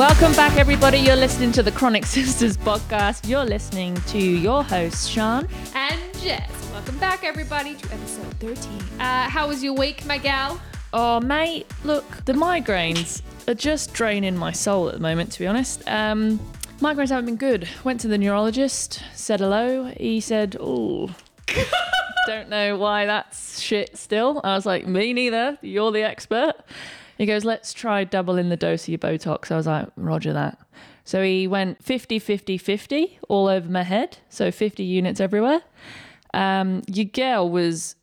Welcome back, everybody. You're listening to the Chronic Sisters podcast. You're listening to your host, Sian. and Jess. Welcome back, everybody, to episode 13. Uh, how was your week, my gal? Oh, mate, look, the migraines are just draining my soul at the moment, to be honest. Um, migraines haven't been good. Went to the neurologist, said hello. He said, oh, don't know why that's shit still. I was like, me neither. You're the expert. He goes, let's try doubling the dose of your Botox. I was like, roger that. So he went 50, 50, 50 all over my head. So 50 units everywhere. Um, your girl was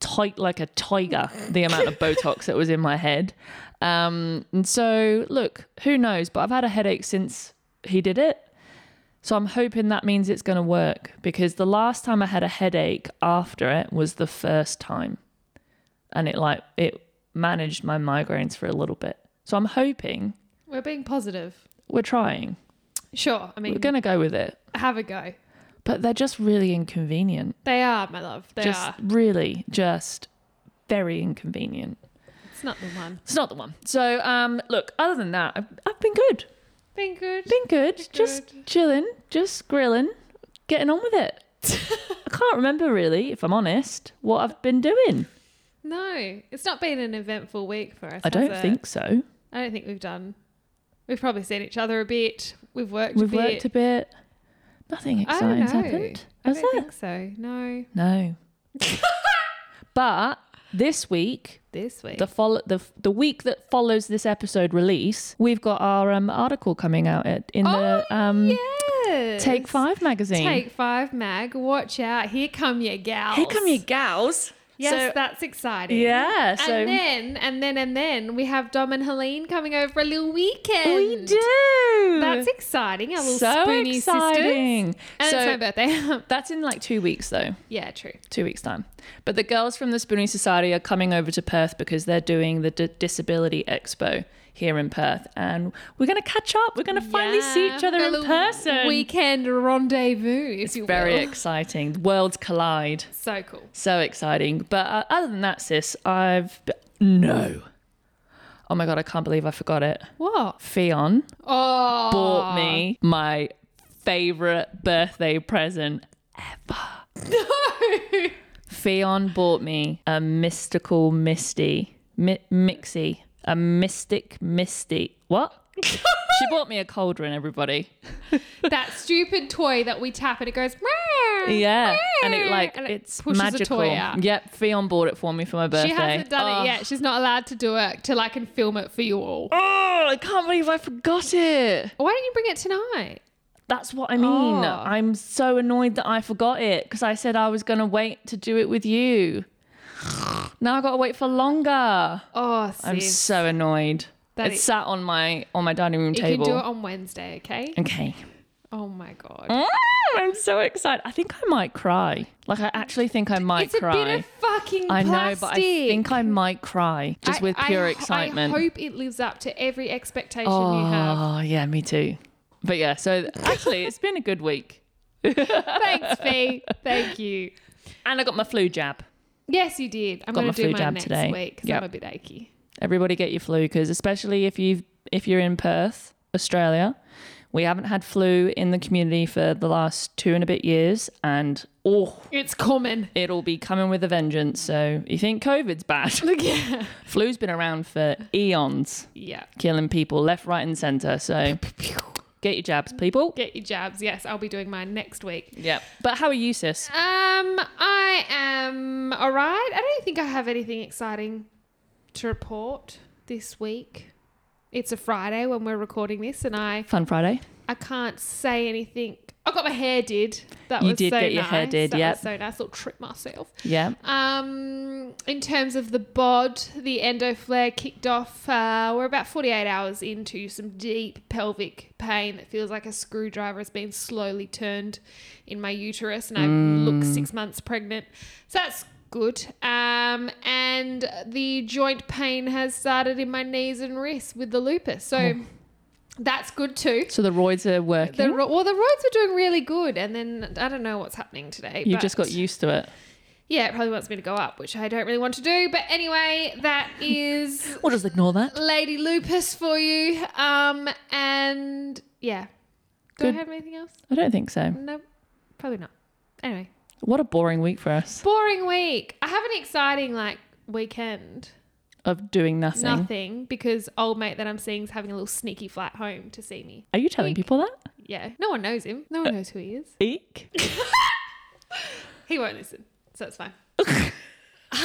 tight like a tiger, the amount of Botox that was in my head. Um, and so, look, who knows? But I've had a headache since he did it. So I'm hoping that means it's going to work because the last time I had a headache after it was the first time. And it like, it managed my migraines for a little bit. So I'm hoping We're being positive. we're trying. Sure. I mean, We're going to go with it. have a go. But they're just really inconvenient. They are, my love. They just are. really, just very inconvenient. It's not the one. It's not the one. So, um, look, other than that, I've, I've been good. Been good. Been good. Just Good. chilling, just grilling, getting on with it. I can't remember really, if I'm honest, what I've been doing. No, it's not been an eventful week for us. I don't it? think so. I don't think we've done. We've probably seen each other a bit. We've worked We've a bit. worked a bit. Nothing exciting's happened. I don't there? think so. No. No. but this week, This week. the follow the the week that follows this episode release, we've got our um, article coming out at, in the um, yes. Take Five magazine. Take five mag. Watch out. Here come your gals. Here come your gals. Yes, So- that's exciting. Yeah, so- and then and then and then we have Dom and Helene coming over for a little weekend. we do. That's exciting. Our little so spoony exciting. sisters. And so it's my birthday. that's in like two weeks though. yeah, true. Two weeks time. But the girls from the Spoonie Society are coming over to Perth because they're doing the D- Disability Expo here in Perth, and we're going to catch up. We're going to finally see each other in person. Weekend rendezvous. If you Very will. exciting. Worlds collide. So cool. So exciting. But uh, other than that, sis, I've no. Oh my god, I can't believe I forgot it. What? Fion Oh, bought me my favorite birthday present ever. No. Fion bought me a mystical Misty, mi- Mixie, a mystic Misty. What? she bought me a cauldron, everybody. that stupid toy that we tap and it goes. "Meow, Yeah, and it like and it it's a magical. toy out. Yep, Fion bought it for me for my birthday. She hasn't done oh. it yet. She's not allowed to do it till I can film it for you all. Oh, I can't believe I forgot it. Why don't you bring it tonight? That's what I mean. Oh. I'm so annoyed that I forgot it because I said I was going to wait to do it with you. Now I got to wait for longer. Oh, I'm sis. so annoyed. That it's is- sat on my on my dining room table. You table. can do it on Wednesday, okay? okay. Oh my god. Mm, I'm so excited. I think I might cry. Like I actually think I might It's a cry. bit of fucking I know, but I think I might cry just I- with I pure ho- excitement. I hope it lives up to every expectation oh, you have. Oh yeah, me too. But yeah, so actually, it's been a good week, Thanks, Fee. Thank you. and I got my flu jab. Yes, you did. I'm Got going to do flu mine jab next today. week because Yep. I'm a bit achy. Everybody get your flu because especially if you if you're in Perth, Australia, we haven't had flu in the community for the last two and a bit years, and oh, It's coming. it'll be coming with a vengeance. So you think COVID's bad? yeah. Flu's been around for eons, Yeah. killing people left, right, and centre. So get your jabs, people. Get your jabs. Yes, I'll be doing mine next week. Yeah. But how are you, sis? Um, I am all right. I don't think I have anything exciting to report this week. It's a Friday when we're recording this, and I Fun Friday. I can't say anything. I got my hair did. That You was did so get your nice. hair did, That yep. was so nice. I'll trip myself. Yeah. Um, in terms of the bod, the endo flare kicked off. Uh, we're about 48 hours into some deep pelvic pain that feels like a screwdriver has been slowly turned in my uterus, and I look six months pregnant. So that's good. Um, and the joint pain has started in my knees and wrists with the lupus. So that's good too. So the roids are working. The ro- well, the roads were doing really good, and then I don't know what's happening today. you just got used to it. Yeah, it probably wants me to go up, which I don't really want to do. But anyway, that is We'll just ignore that. Lady Lupus for you. Um, and yeah. Do Good. I have anything else? I don't think so. No, probably not. Anyway, What a boring week for us boring week. I have an exciting like weekend. Of doing nothing. Nothing because old mate that I'm seeing is having a little sneaky flight home to see me. Are you telling people that? Yeah, no one knows him. No one uh, knows who he is. Eek. He won't listen, so it's fine.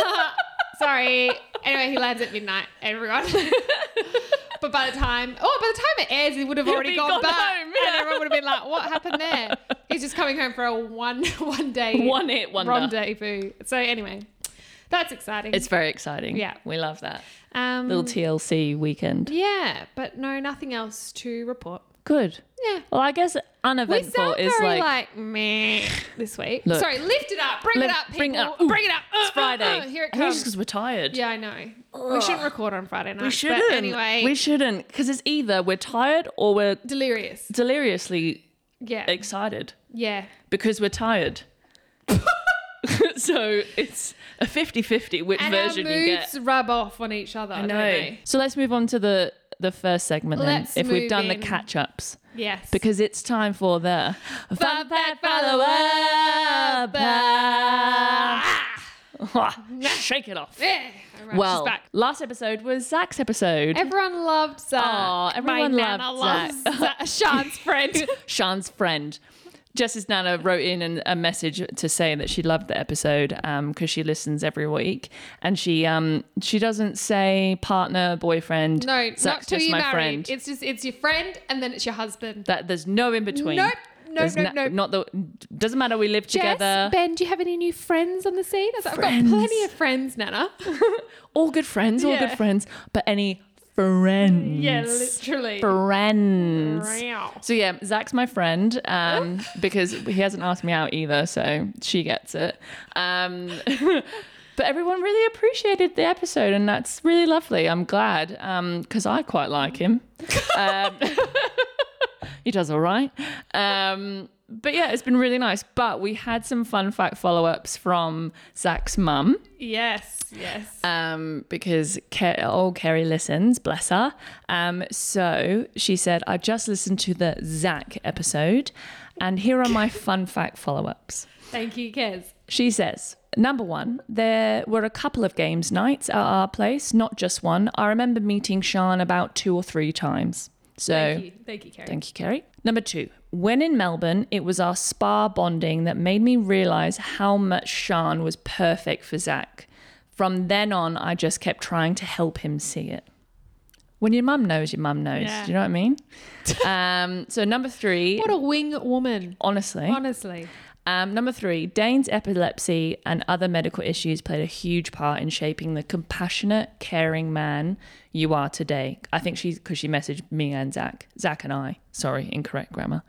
Sorry. Anyway, he lands at midnight. Everyone. but by the time, oh, by the time it airs, he would have already gone, gone back, home, yeah. and everyone would have been like, "What happened there?" He's just coming home for a one one day One hit wonder. rendezvous. So anyway, that's exciting. It's very exciting. Yeah. We love that. um, Little TLC weekend. yeah, but no, nothing else to report. Good. Yeah. Well, I guess uneventful is like, like, meh this week. Look. Sorry, lift it up, bring Lift- it up, people. bring it up. Ooh, bring it up. it's Uh, uh, Friday. uh, here it I think it's comes. because we're tired. Yeah, I know. We shouldn't record on Friday night. We shouldn't. But anyway, we shouldn't because it's either we're tired or we're delirious. deliriously Yeah. excited yeah. because we're tired. so it's a 50-50 which And version our you get. moods rub off on each other. I know. So let's move on to the the first segment then. Let's if we've move done the catch ups. Yes. Because it's time for the Fun fact follow up. Ah, shake it off. Yeah. Right, Well, last episode was Zach's episode. Everyone loved Zach. Aw, everyone My loved Zach. Zach. Sian's friend. Sian's friend. Jess's Nana wrote in an, a message to say that she loved the episode because she listens every week, and she um she doesn't say partner, boyfriend. No, Zach's not till you my married. friend. It's just it's your friend and then it's your husband. that there's no in between. Nope. No, There's no, na- no. Not the doesn't matter. We live Jess, together. Ben, do you have any new friends on the scene? I was like, I've got plenty of friends, Nana. all good friends, all Yeah. good friends. But any friends? yeah, literally. friends. So yeah, Zach's my friend um, because he hasn't asked me out either, so she gets it. Um, but everyone really appreciated the episode, and that's really lovely. I'm glad because I quite like him. Um, he does all right. But yeah, it's been really nice. But we had some fun fact follow ups from Zach's mum Yes, yes. um, because Ke- old Kerry listens, bless her. Um, so she said, I just listened to the Zach episode, and here are my fun fact follow ups. Thank you, Kez. She says, Number one, there were a couple of games nights at our place, not just one. I remember meeting Sian about two or three times. So Thank you. Thank you, Carrie. Thank you, Kerry. Number two, when in Melbourne, it was our spa bonding that made me realize how much Sian was perfect for Zach. From then on, I just kept trying to help him see it. When your mum knows, your mum knows. Yeah. Do you know what I mean? um, so, number three, What a wing woman. honestly, Honestly. Um, number three, Dane's epilepsy and other medical issues played a huge part in shaping the compassionate, caring man you are today. I think she's because she messaged me and Zach, Zach and I. Sorry, incorrect grammar.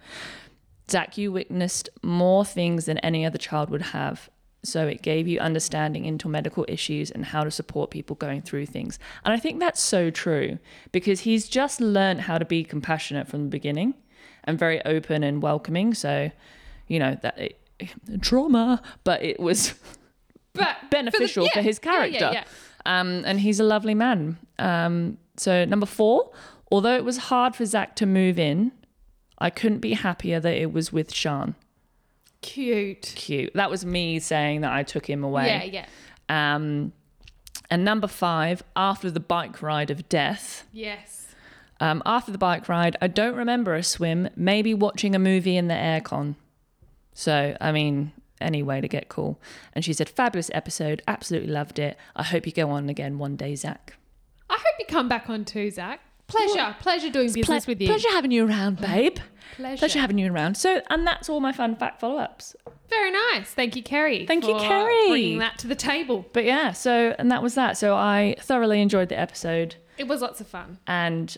Zach, you witnessed more things than any other child would have. So it gave you understanding into medical issues and how to support people going through things. And I think that's so true because he's just learned how to be compassionate from the beginning and very open and welcoming. So, you know, that it, trauma, but it was But beneficial for, yeah, his yeah, yeah, character. yeah. Um, and he's a lovely man. Um, so, number four, although it was hard for Zach to move in, I couldn't be happier that it was with Sian. Cute. Cute. That was me saying that I took him Yeah, away. yeah. Um, and number five, after the bike ride of death, Yes. um, after the bike ride, I don't remember a swim, maybe watching a movie in the aircon. So, I mean, any way to get cool. And she said, fabulous episode, absolutely loved it. I hope you go on again one day, Zach. I hope you come back on too, Zach. Pleasure. Pleasure doing business Ple- with you. Pleasure having you around, mm-hmm. babe. Pleasure. Pleasure having you around. So, and that's all my fun fact follow ups. Very nice. Thank you, Kerry. Thank you, Kerry. Bringing that to the table. But yeah, so, and that was that. So I thoroughly enjoyed the episode It was lots of fun. and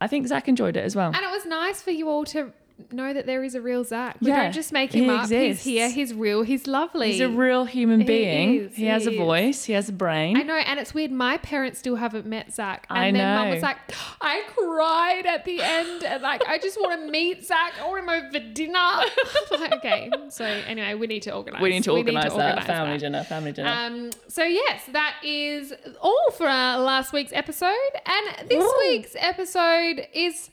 I think Zach enjoyed it as well. And it was nice for you all to know that there is a real Zach. We Yeah, don't just make he him up. exists. He's here. He's real. He's lovely. He's a real human He being. is, he has he a voice. He has a brain. I know, and it's weird. My parents still haven't met Zach, and I then Mum was like, "I cried at the end, and like, I just want to meet Zach. I want him over for dinner." Like, okay, so anyway, we need to organize. we need to organise that organise family that. dinner. Family dinner. Um, so yes, that is all for uh, last week's episode, and this Ooh. week's episode is,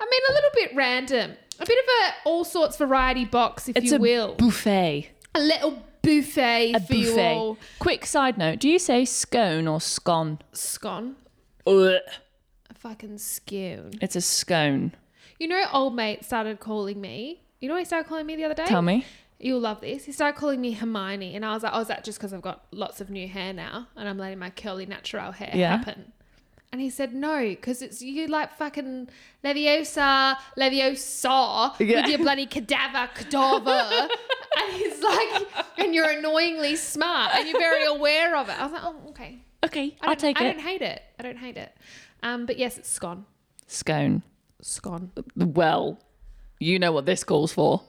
I mean, a little bit random, a bit of a all sorts variety box, if it's you a will, buffet. a little buffet A for you all. Quick side note: Do you say scone or scone? Scone, Ugh. a fucking skewn. It's a scone. You know, old mate started calling me. You know what he started calling me the other day? Tell me. You'll love this. He started calling me Hermione, and I was like, "Oh, is that just because I've got lots of new hair now, and I'm letting my curly natural hair Yeah. happen?" And he said, "No, because it's you like fucking Leviosa, Leviosa Yeah. with your bloody cadaver, cadaver." and he's like, "And you're annoyingly smart, and you're very aware of it." I was like, "Oh, okay. Okay, I I'll take I it. don't hate it. I don't hate it." Um, but yes, it's scone. Scone. Scone. Well, you know what this calls for.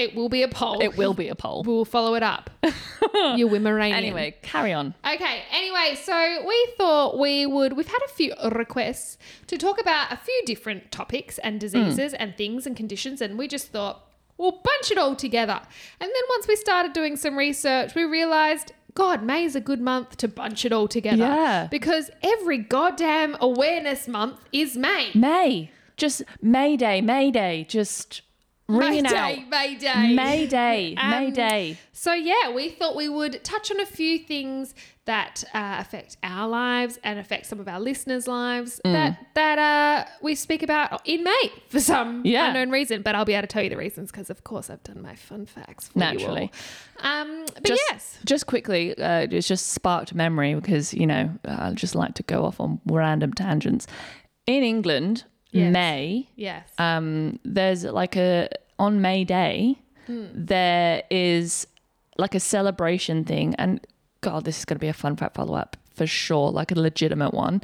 It will be a poll. It will be a poll. We'll follow it up. you Wimeranian. Anyway, carry on. Okay, anyway, so we thought we would, we've had a few requests to talk about a few different topics and hmm. diseases and things and conditions, and we just thought we'll bunch it all together. And then once we started doing some research, we realized. God, May is a good month to bunch it all together. Yeah. Because every goddamn awareness month is May. May. Just Mayday, Mayday. Just ringing Mayday, out. Mayday. Mayday, Um, Mayday. So yeah, we thought we would touch on a few things that uh, affect our lives and affect some of our listeners' lives Mm. that that uh, we speak about in May for some Yeah. unknown reason. But I'll be able to tell you the reasons because, of course, I've done my fun facts for Naturally. you all. Um, but Just, yes, just quickly, uh, it's just sparked memory because, you know, I just like to go off on random tangents. In England, Yes. May, yes, um, there's like a, on May Day, Hmm. there is like a celebration thing. And God, this is going to be a fun fact follow up for sure, like a legitimate one.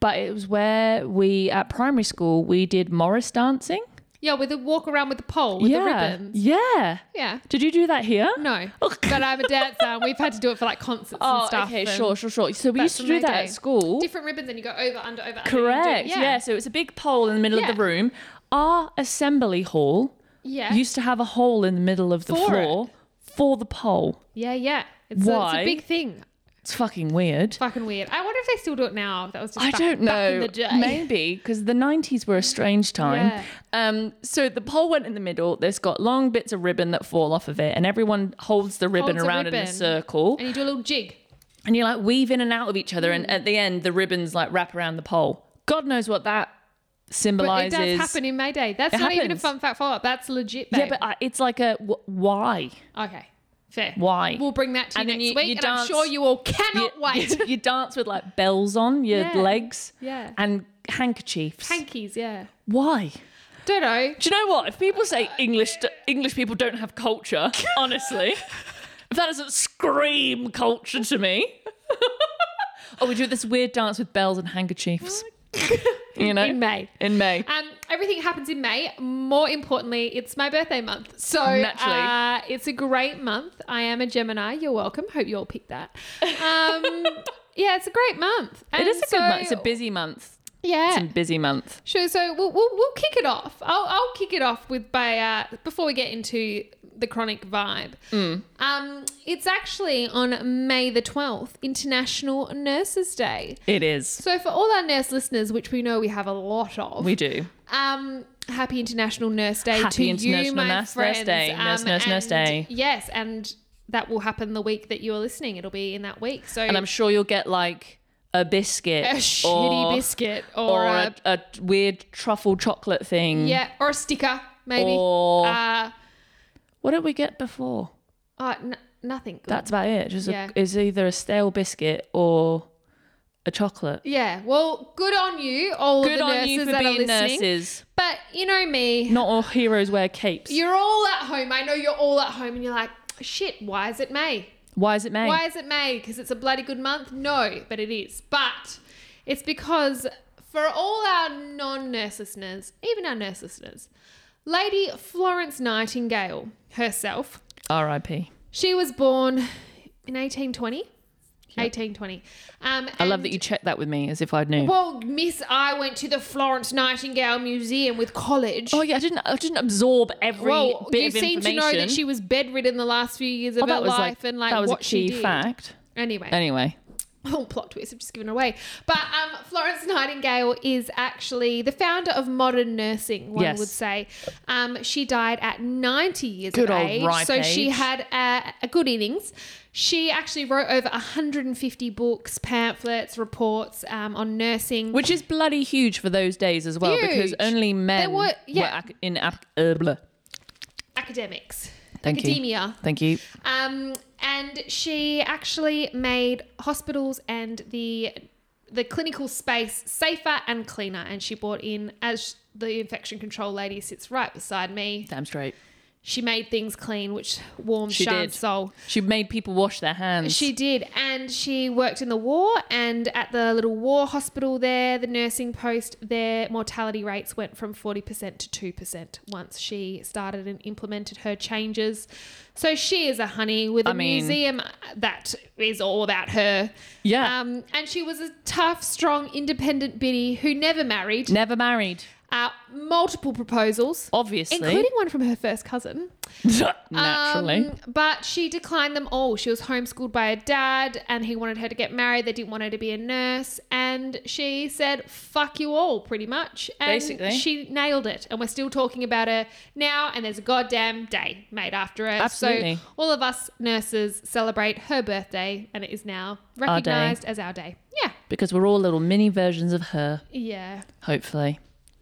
But it was where we, at primary school, we did Morris dancing. Yeah, with a walk around with the pole with yeah. the ribbons. Yeah. Yeah. Did you do that here? No, but I'm a dancer. and um, We've had to do it for like concerts and Oh, stuff. okay, and sure, sure, sure. So we used to do that day. at school. Different ribbons, and you go over, under, over. under, you Correct. Yeah. So it's a big pole in the middle of the room. Our assembly hall yeah, used to have a hole in the middle of the For floor for the pole. yeah, yeah. It's, A, it's a big thing. It's fucking weird. Fucking weird. I wonder if they still do it now. That was just I back, don't know. the day. Maybe because the 90s were a strange time. Yeah. Um, so the pole went in the middle. There's got long bits of ribbon that fall off of it, and everyone holds the ribbon Holds around in a circle. And you do a little jig. and you like weave in and out of each other, Mm. and at the end, the ribbons like wrap around the pole. God knows what that But symbolizes. it does happen in May Day. That's It not even a fun fact follow up. That's legit. yeah, but uh, it's like a why? okay, fair. Why? We'll bring that to you And then next you- week, you and I'm sure you all cannot you, wait. You, you dance with like bells on your Yeah. legs yeah, and handkerchiefs. hankies. Yeah. why? Don't know. Do you know what? If people say English English people don't have culture, honestly, if that doesn't scream culture to me. oh, we do this weird dance with bells and handkerchiefs. you know, In May. In May. Um, everything happens in May. More importantly, it's my birthday month. So Naturally. uh, it's a great month. I am a Gemini. You're welcome. Hope you all picked that. Um, yeah, it's a great month. It And is a good month. It's a busy month. Yeah. It's a busy month. Sure. So we'll, we'll, we'll kick it off. I'll, I'll kick it off with by uh, before we get into the chronic vibe. Mm. Um, it's actually on May the twelfth, International Nurses Day. It is. So for all our nurse listeners, which we know we have a lot of, We do. um, happy International Nurse Day Happy to you, my Nurse- Nurse. Day. Nurse, Um, Nurse, Nurse and Day. Yes, and that will happen the week that you are listening. It'll be in that week. So And I'm sure you'll get like a biscuit. a shitty or, biscuit or, Or a, a, a weird truffle chocolate thing. yeah, or a sticker maybe. Or uh, what did we get before? Oh, n- nothing good. That's about it. Just Yeah. a, it's either a stale biscuit or a chocolate. yeah. Well, good on you, all Good the on nurses you for that are listening. nurses. But you know me, Not all heroes wear capes. you're all at home. I know you're all at home, and you're like, shit. Why is it May? Why is it May? Why is it May? Because it's a bloody good month? No, but it is. But it's because for all our non-nurse listeners, even our nurse listeners, Lady Florence Nightingale herself. R.I.P. She was born in 1820. 1820. Um, I love that you checked that with me as if I'd knew. Well, Miss, I went to the Florence Nightingale Museum with college. oh yeah, I didn't. I didn't absorb every well, bit you seem to know that she was bedridden the last few years of oh, her life like and like that was what a she key did. fact. Anyway, Anyway, oh, plot twist, I've just given it away. But um, Florence Nightingale is actually the founder of modern nursing, one Yes. would say. Um, she died at 90 years Good of age. so she had a, a good innings. She actually wrote over 150 books, pamphlets, reports um, on nursing. which is bloody huge for those days as well, because only men were- yeah. ac- in ac- uh, academics. Thank you. academia. Thank you. Um, and she actually made hospitals and the the clinical space safer and cleaner. And she brought in, as the infection control lady sits right beside me, Damn straight. She made things clean, which warmed She did. soul. She made people wash their hands. She did, and she worked in the war. And at the little war hospital there, the nursing post, their mortality rates went from forty percent to two percent once she started and implemented her changes. So she is a honey with a mean- museum that is all about her. yeah. Um, and she was a tough, strong, independent biddy who never married. Never married. Uh, multiple proposals, Obviously. including one from her first cousin. Naturally. Um, but she declined them all. She was homeschooled by her dad and he wanted her to get married. They didn't want her to be a nurse. And she said, fuck you all, pretty much. And Basically. She nailed it. And we're still talking about her now. And there's a goddamn day made after her. Absolutely. So all of us nurses celebrate her birthday and it is now recognized as our day. Yeah. because we're all little mini versions of her, Yeah. hopefully.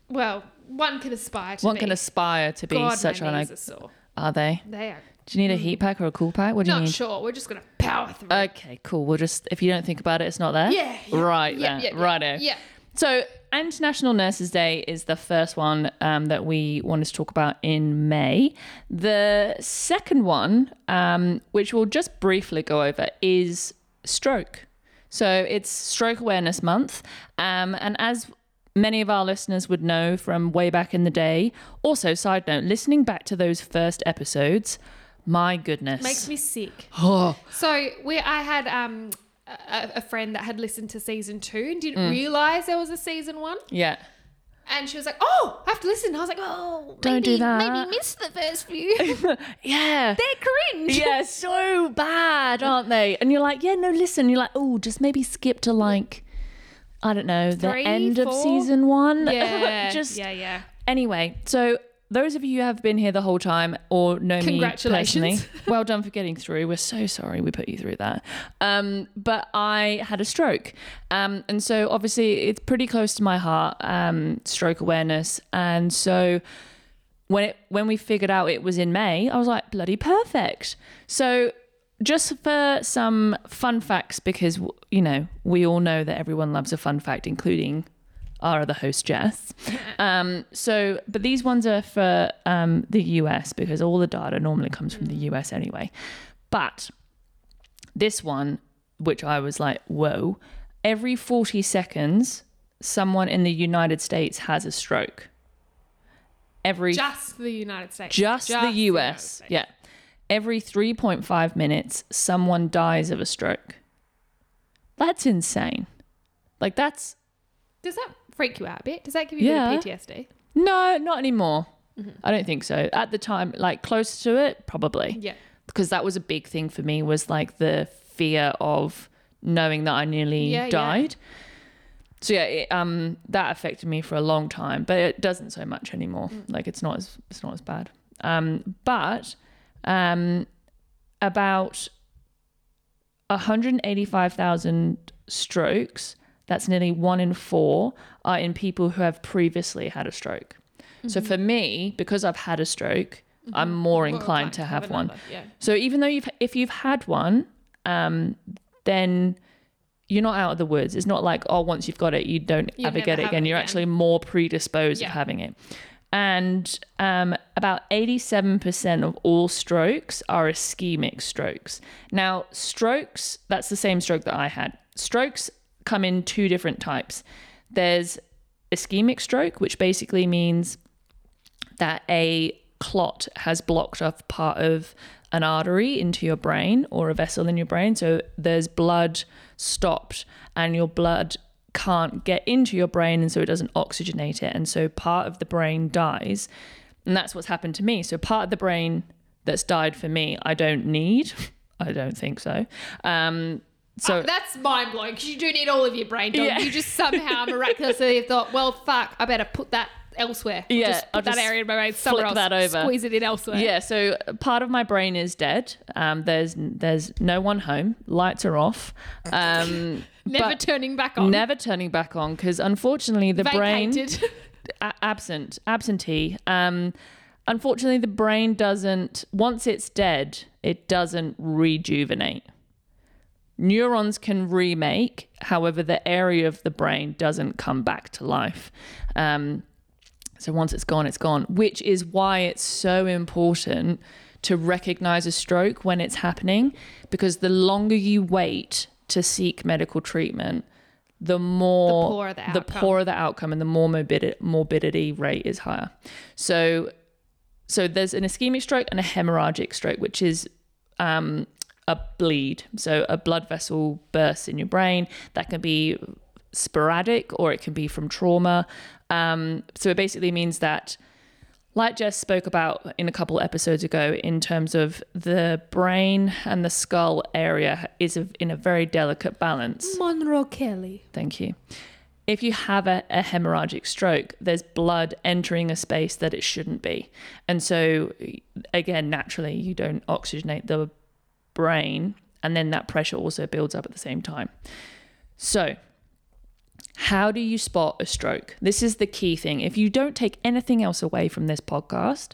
Well, one can aspire to One be. can aspire to be God, such my an. knees are sore. Are they? They are Do you need a heat pack or a cool pack? What do you not need? sure. We're just going to power through. Okay, cool. We'll just, if you don't think about it, it's not there? Yeah, yeah, right yeah, there. yeah, yeah, Righto. yeah. So, International Nurses Day is the first one um, that we wanted to talk about in May. The second one, um, which we'll just briefly go over, is stroke. So, it's Stroke Awareness Month. Um, and as many of our listeners would know from way back in the day, also, side note, listening back to those first episodes, my goodness. Makes me sick. Oh, So we, I had um a, a friend that had listened to season two and Mm. didn't realize there was a season one, yeah. and she was like, "Oh, I have to listen." I was like, "Oh, Don't do that. Maybe miss the first few. Yeah. They're cringe." yeah, so bad, aren't they? And you're like, yeah, no, listen. You're like, oh, just maybe skip to like, I don't know, the Three, end of season one. yeah, just yeah, yeah. anyway. So those of you who have been here the whole time or know me Congratulations. personally, well done for getting through. We're so sorry we put you through that. Um, but I had a stroke, um, and so obviously it's pretty close to my heart. Um, stroke awareness, and so when it when we figured out it was in May, I was like bloody perfect. So just for some fun facts, because you know we all know that everyone loves a fun fact, including our other host Jess. Um, so, but these ones are for um, the US because all the data normally comes from the US anyway. But this one, which I was like, whoa, every 40 seconds, someone in the United States has a stroke. Every Just the United States. just, the US. States. Yeah. Every 3.5 minutes, someone dies of a stroke. That's insane. Like, that's Does that freak you out a bit? Does that give you Yeah. a bit of PTSD? no, not anymore. Mm-hmm. I don't think so. At the time, like close to it, probably. Yeah. Because that was a big thing for me was like the fear of knowing that I nearly Yeah, yeah. died. So yeah, it, um, that affected me for a long time, but it doesn't so much anymore. Mm. Like it's not as it's not as bad. Um, but um, about 185,000 strokes. That's nearly one in four are in people who have previously had a stroke. So Mm-hmm. for me, because I've had a stroke, I'm more inclined to have one. another, Yeah. So even though you've if you've had one, um, then you're not out of the woods. It's not like oh once you've got it you don't You ever get it have again. it You're actually more predisposed Yeah. of having it. And um, about 87% of all strokes are ischemic strokes. Now, strokes, that's the same stroke that I had. Strokes come in two different types. There's ischemic stroke, which basically means that a clot has blocked off part of an artery into your brain or a vessel in your brain. So there's blood stopped and your blood can't get into your brain and so it doesn't oxygenate it. And so part of the brain dies. And that's what's happened to me. So part of the brain that's died for me, I don't need. I don't think so. Um, so That's mind blowing because you do need all of your brain. Don't Yeah. you? just somehow miraculously have thought, well, fuck, I better put that elsewhere. I'll Yeah, just put I'll that just area in my brain somewhere else. that over. Squeeze it in elsewhere. Yeah, so part of my brain is dead. Um, there's there's no one home. Lights are off. Um, Never turning back on. never turning back on because unfortunately the brain Vacated. a- absent absentee. Um, unfortunately, the brain doesn't. Once it's dead, it doesn't rejuvenate. Neurons can remake, however, the area of the brain doesn't come back to life. Um, so once it's gone, it's gone, which is why it's so important to recognize a stroke when it's happening, because the longer you wait to seek medical treatment, the more poorer the the poorer the outcome and the more morbidity, morbidity rate is higher. So, so there's an ischemic stroke and a hemorrhagic stroke, which is um, a bleed. So a blood vessel bursts in your brain. That can be sporadic or it can be from trauma. Um, so it basically means that, like Jess spoke about in a couple episodes ago, in terms of the brain and the skull area is in a very delicate balance. Monro-Kellie. Thank you. If you have a, a hemorrhagic stroke, there's blood entering a space that it shouldn't be. And so, again, naturally, you don't oxygenate the brain, and then that pressure also builds up at the same time. So, how do you spot a stroke? This is the key thing. If you don't take anything else away from this podcast,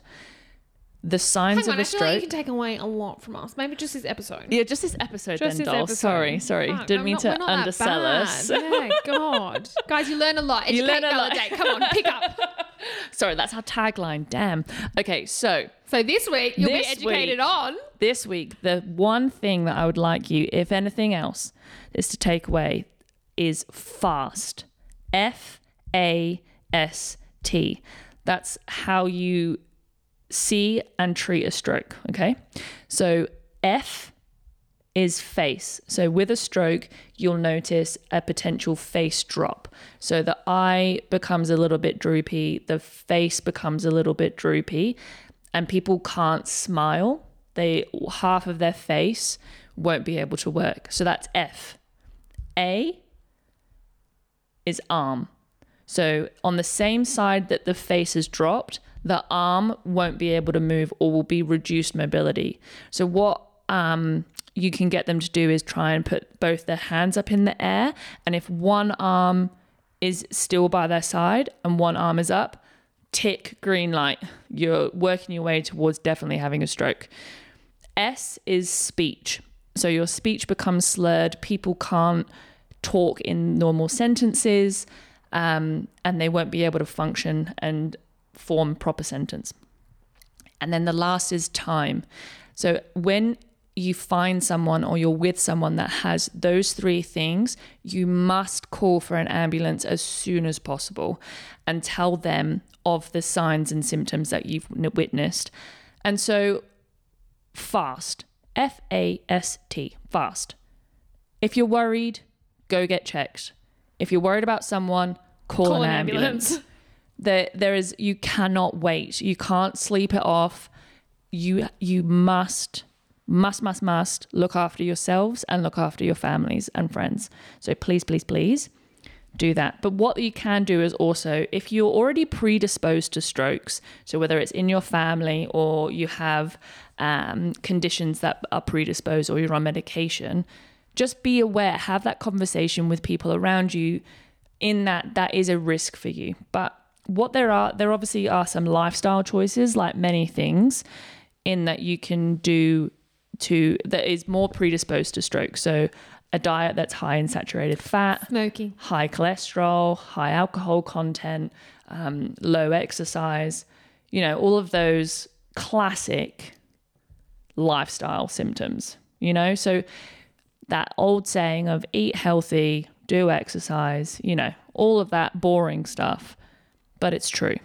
the signs Hang of on, a I feel like you can take away a lot from us. Maybe just this episode. yeah, just this episode Just then, this doll. episode. Sorry, sorry. Fuck, Didn't I'm mean not- to we're not that undersell bad. us. Yeah, God. Guys, you learn a lot. Educate, You learn a lot. Come on, pick up. Sorry, that's our tagline. Damn. Okay, so So this week, you'll This be educated week- on. this week, the one thing that I would like you, if anything else, is to take away is fast. F A S T. That's how you see and treat a stroke. Okay. So F is face. So with a stroke, you'll notice a potential face drop. So the eye becomes a little bit droopy, the face becomes a little bit droopy, and people can't smile. They half of their face won't be able to work. So that's F. A is arm. So on the same side that the face is dropped, the arm won't be able to move or will be reduced mobility. So what um, you can get them to do is try and put both their hands up in the air, and if one arm is still by their side and one arm is up, tick green light. You're working your way towards definitely having a stroke. S is speech. So your speech becomes slurred. People can't talk in normal sentences um, and they won't be able to function and form proper sentence. And then the last is time. So when you find someone or you're with someone that has those three things, you must call for an ambulance as soon as possible and tell them of the signs and symptoms that you've witnessed. And so, fast F A S T, fast. If you're worried, go get checked. If you're worried about someone, call, Call an, an ambulance. ambulance. There, there is. You cannot wait. You can't sleep it off. You, you must, must, must, must look after yourselves and look after your families and friends. So please, please, please do that. But what you can do is also, if you're already predisposed to strokes, so whether it's in your family or you have um, conditions that are predisposed or you're on medication, just be aware, have that conversation with people around you in that that is a risk for you. But what there are, there obviously are some lifestyle choices, like many things, in that you can do to that is more predisposed to stroke. So a diet that's high in saturated fat, Smoking. high cholesterol, high alcohol content, um, low exercise, you know, all of those classic lifestyle symptoms, you know? So that old saying of eat healthy, do exercise, you know, all of that boring stuff, but it's true.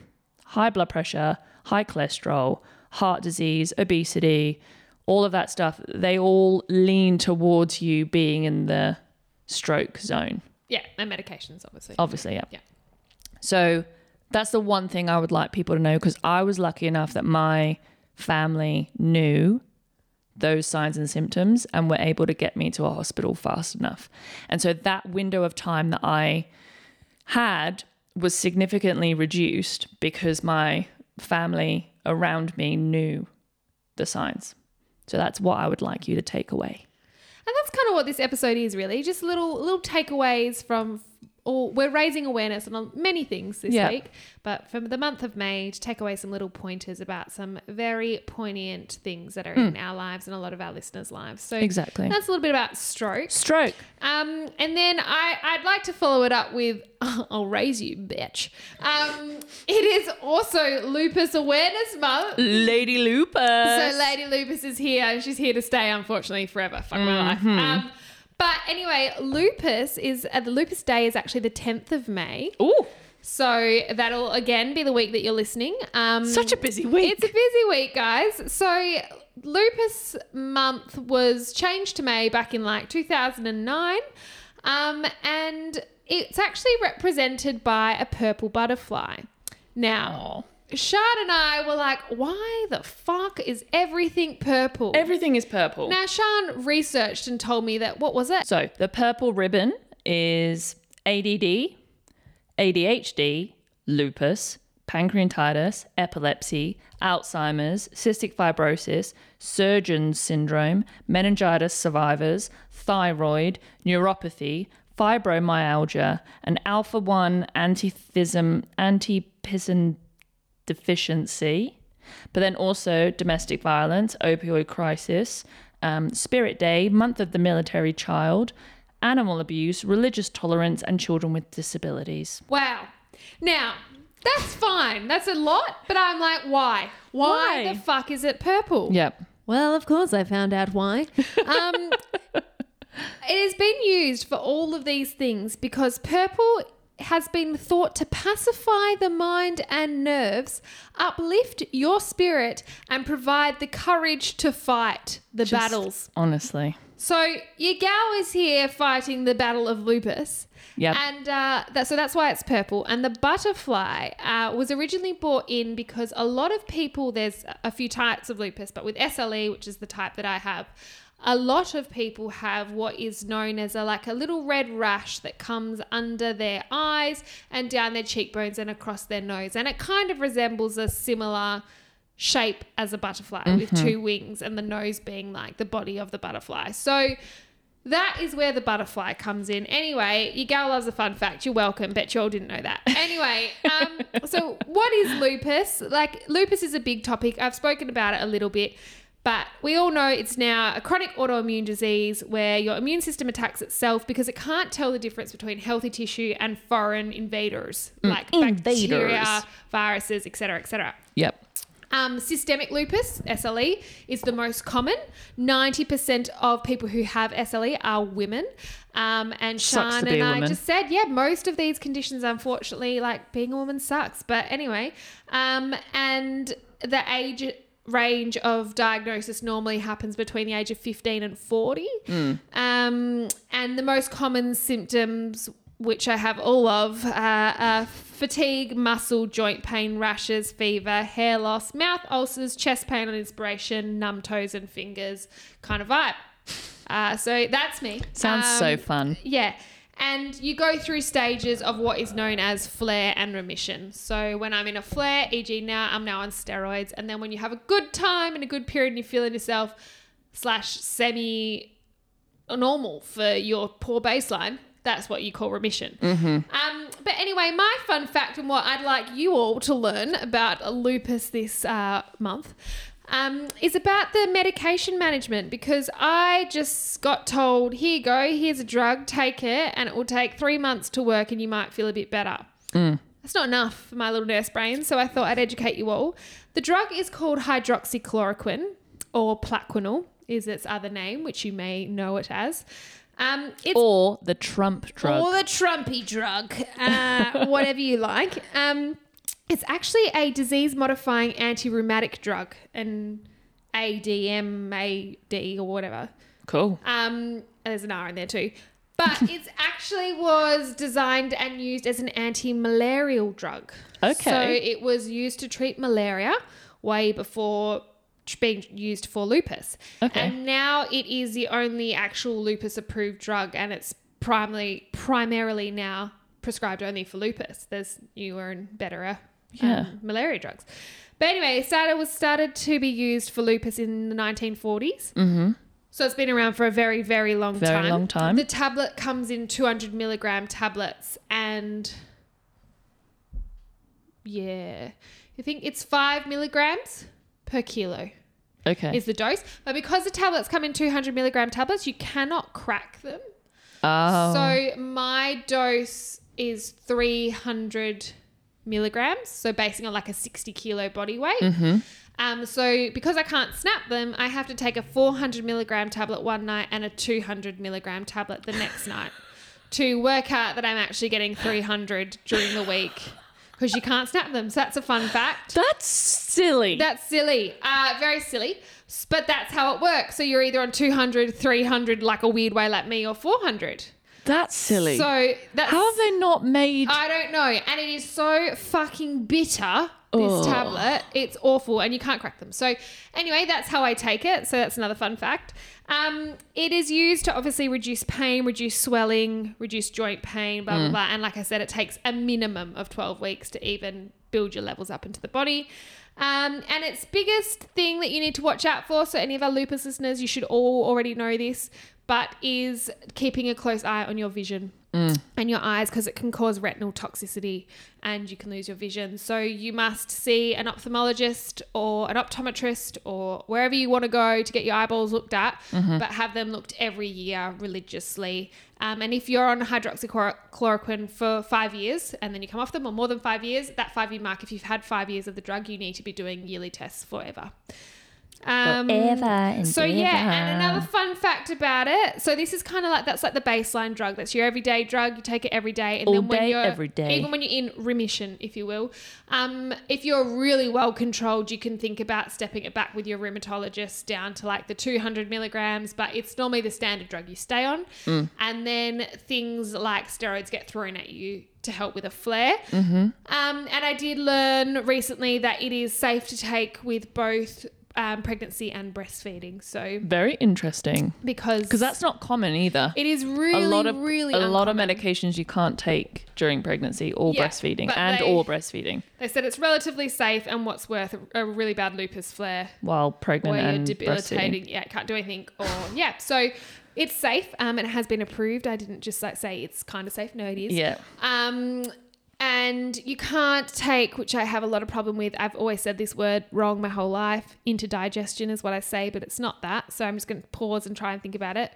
High blood pressure, high cholesterol, heart disease, obesity, all of that stuff, they all lean towards you being in the stroke zone. Yeah, and medications, obviously. Obviously, yeah. Yeah. So that's the one thing I would like people to know because I was lucky enough that my family knew those signs and symptoms and were able to get me to a hospital fast enough. And so that window of time that I had was significantly reduced because my family around me knew the signs. So that's what I would like you to take away. And that's kind of what this episode is, really. Just little little takeaways from. Or we're raising awareness on many things this Yeah. week, but for the month of May, to take away some little pointers about some very poignant things that are in our lives and a lot of our listeners' lives. So Exactly. that's a little bit about stroke. Stroke. Um, and then I, I'd like to follow it up with I'll raise you, bitch. Um, it is also Lupus Awareness Month. Lady Lupus. So Lady Lupus is here and she's here to stay, unfortunately, forever. Fuck my life. Mm-hmm. Um, but anyway, Lupus is uh, the Lupus Day is actually the 10th of May. Ooh, So that'll again be the week that you're listening. Um, such a busy week. it's a busy week, guys. So Lupus Month was changed to May back in like 2009. Um, and it's actually represented by a purple butterfly. Now, Aw. Shad and I were like, why the fuck is everything purple? Everything is purple. now, Sian researched and told me that, what was it? So the purple ribbon is ADD, ADHD, lupus, pancreatitis, epilepsy, Alzheimer's, cystic fibrosis, Sjögren's syndrome, meningitis survivors, thyroid, neuropathy, fibromyalgia, and alpha 1 antiphism, antipissin deficiency, but then also domestic violence, opioid crisis, um, Spirit Day, Month of the Military Child, animal abuse, religious tolerance, and children with disabilities. Wow. Now, that's fine. That's a lot, but I'm like, why? Why, Why? the fuck is it purple? Yep. Well, of course, I found out why. Um, it has been used for all of these things because purple has been thought to pacify the mind and nerves, uplift your spirit, and provide the courage to fight the Just battles. Honestly. So your gal is here fighting the battle of lupus. Yep. And uh, that, so that's why it's purple. And the butterfly uh, was originally brought in because a lot of people, there's a few types of lupus, but with SLE, which is the type that I have, a lot of people have what is known as a like a little red rash that comes under their eyes and down their cheekbones and across their nose. And it kind of resembles a similar shape as a butterfly with two wings and the nose being like the body of the butterfly. So that is where the butterfly comes in. Anyway, your gal loves a fun fact. You're welcome. Bet you all didn't know that. Anyway, um, so what is lupus? Like, lupus is a big topic. I've spoken about it a little bit, but we all know it's now a chronic autoimmune disease where your immune system attacks itself because it can't tell the difference between healthy tissue and foreign invaders like bacteria, viruses, etc., etc. Yep. Um, systemic lupus, SLE, is the most common. 90% of people who have SLE are women. Um, and Sian and I just said, yeah, most of these conditions, unfortunately, like being a woman sucks. But anyway, um, and the age range of diagnosis normally happens between the age of 15 and 40. Mm. Um, and the most common symptoms, which I have all of, uh, are fatigue, muscle, joint pain, rashes, fever, hair loss, mouth ulcers, chest pain on inspiration, numb toes and fingers kind of vibe. Uh, so that's me. Sounds so Um, fun. yeah. And you go through stages of what is known as flare and remission. So when I'm in a flare, e.g., now I'm now on steroids, and then when you have a good time and a good period and you're feeling yourself slash semi normal for your poor baseline, that's what you call remission. Um, but anyway, my fun fact and what I'd like you all to learn about lupus this uh, month um, is about the medication management because I just got told, here you go, here's a drug, take it, and it will take three months to work and you might feel a bit better. That's not enough for my little nurse brain, so I thought I'd educate you all. The drug is called hydroxychloroquine, or Plaquenil is its other name, which you may know it as. Um, it's Or the Trump drug. or the Trumpy drug, uh, whatever you like. Um, It's actually a disease modifying anti rheumatic drug, an ADMAD or whatever. Cool. Um, there's an R in there too. But it actually was designed and used as an anti malarial drug. Okay. So it was used to treat malaria way before being used for lupus. Okay. And now it is the only actual lupus approved drug and it's primarily primarily now prescribed only for lupus. There's newer and better uh, Yeah. um, malaria drugs. But anyway, it was started to be used for lupus in the 1940s. Mm-hmm. So it's been around for a very, very long Very time. long time. The tablet comes in 200 milligram tablets, and yeah, I think it's five milligrams per kilo Okay. is the dose. But because the tablets come in 200 milligram tablets, you cannot crack them. oh. So my dose is 300 milligrams. So basing on like a 60 kilo body weight. Mhm. Um, so because I can't snap them, I have to take a 400 milligram tablet one night and a 200 milligram tablet the next night to work out that I'm actually getting 300 during the week because you can't snap them. So that's a fun fact. That's silly. That's silly. Uh, very silly. But that's how it works. So you're either on 200, 300, like a weird way like me, or 400. That's silly. So that's. How have they not made? I don't know. And it is so fucking bitter, this Ugh. tablet. It's awful and you can't crack them. So, anyway, that's how I take it. So, that's another fun fact. Um, it is used to obviously reduce pain, reduce swelling, reduce joint pain, blah, blah, blah. And like I said, it takes a minimum of 12 weeks to even build your levels up into the body. Um, and its biggest thing that you need to watch out for, so any of our lupus listeners, you should all already know this, but is keeping a close eye on your vision and your eyes because it can cause retinal toxicity and you can lose your vision. So you must see an ophthalmologist or an optometrist or wherever you want to go to get your eyeballs looked at, but have them looked every year religiously. Um, and if you're on hydroxychloroquine for five years and then you come off them or more than five years, that five year mark, if you've had five years of the drug, you need to be doing yearly tests forever. Um, Forever and so yeah, and another fun fact about it. So this is kind of like that's like the baseline drug. That's your everyday drug. You take it every day, and All then when day, you're every day. even when you're in remission, if you will, um, if you're really well controlled, you can think about stepping it back with your rheumatologist down to like the 200 milligrams. But it's normally the standard drug you stay on, Mm. and then things like steroids get thrown at you to help with a flare. Mm-hmm. Um, and I did learn recently that it is safe to take with both um, pregnancy and breastfeeding. So Very interesting. because Because that's not common either. it is really a lot of really a lot of medications you can't take during pregnancy or Yeah, breastfeeding and they- or breastfeeding They said it's relatively safe, and what's worth a, a really bad lupus flare while pregnant and debilitating. Yeah, can't do anything. Or yeah, so it's safe. Um, and it has been approved. I didn't just like say it's kind of safe. No, it is. Yeah. Um, and you can't take, which I have a lot of problem with. I've always said this word wrong my whole life. Interdigestion is what I say, but it's not that. So I'm just going to pause and try and think about it.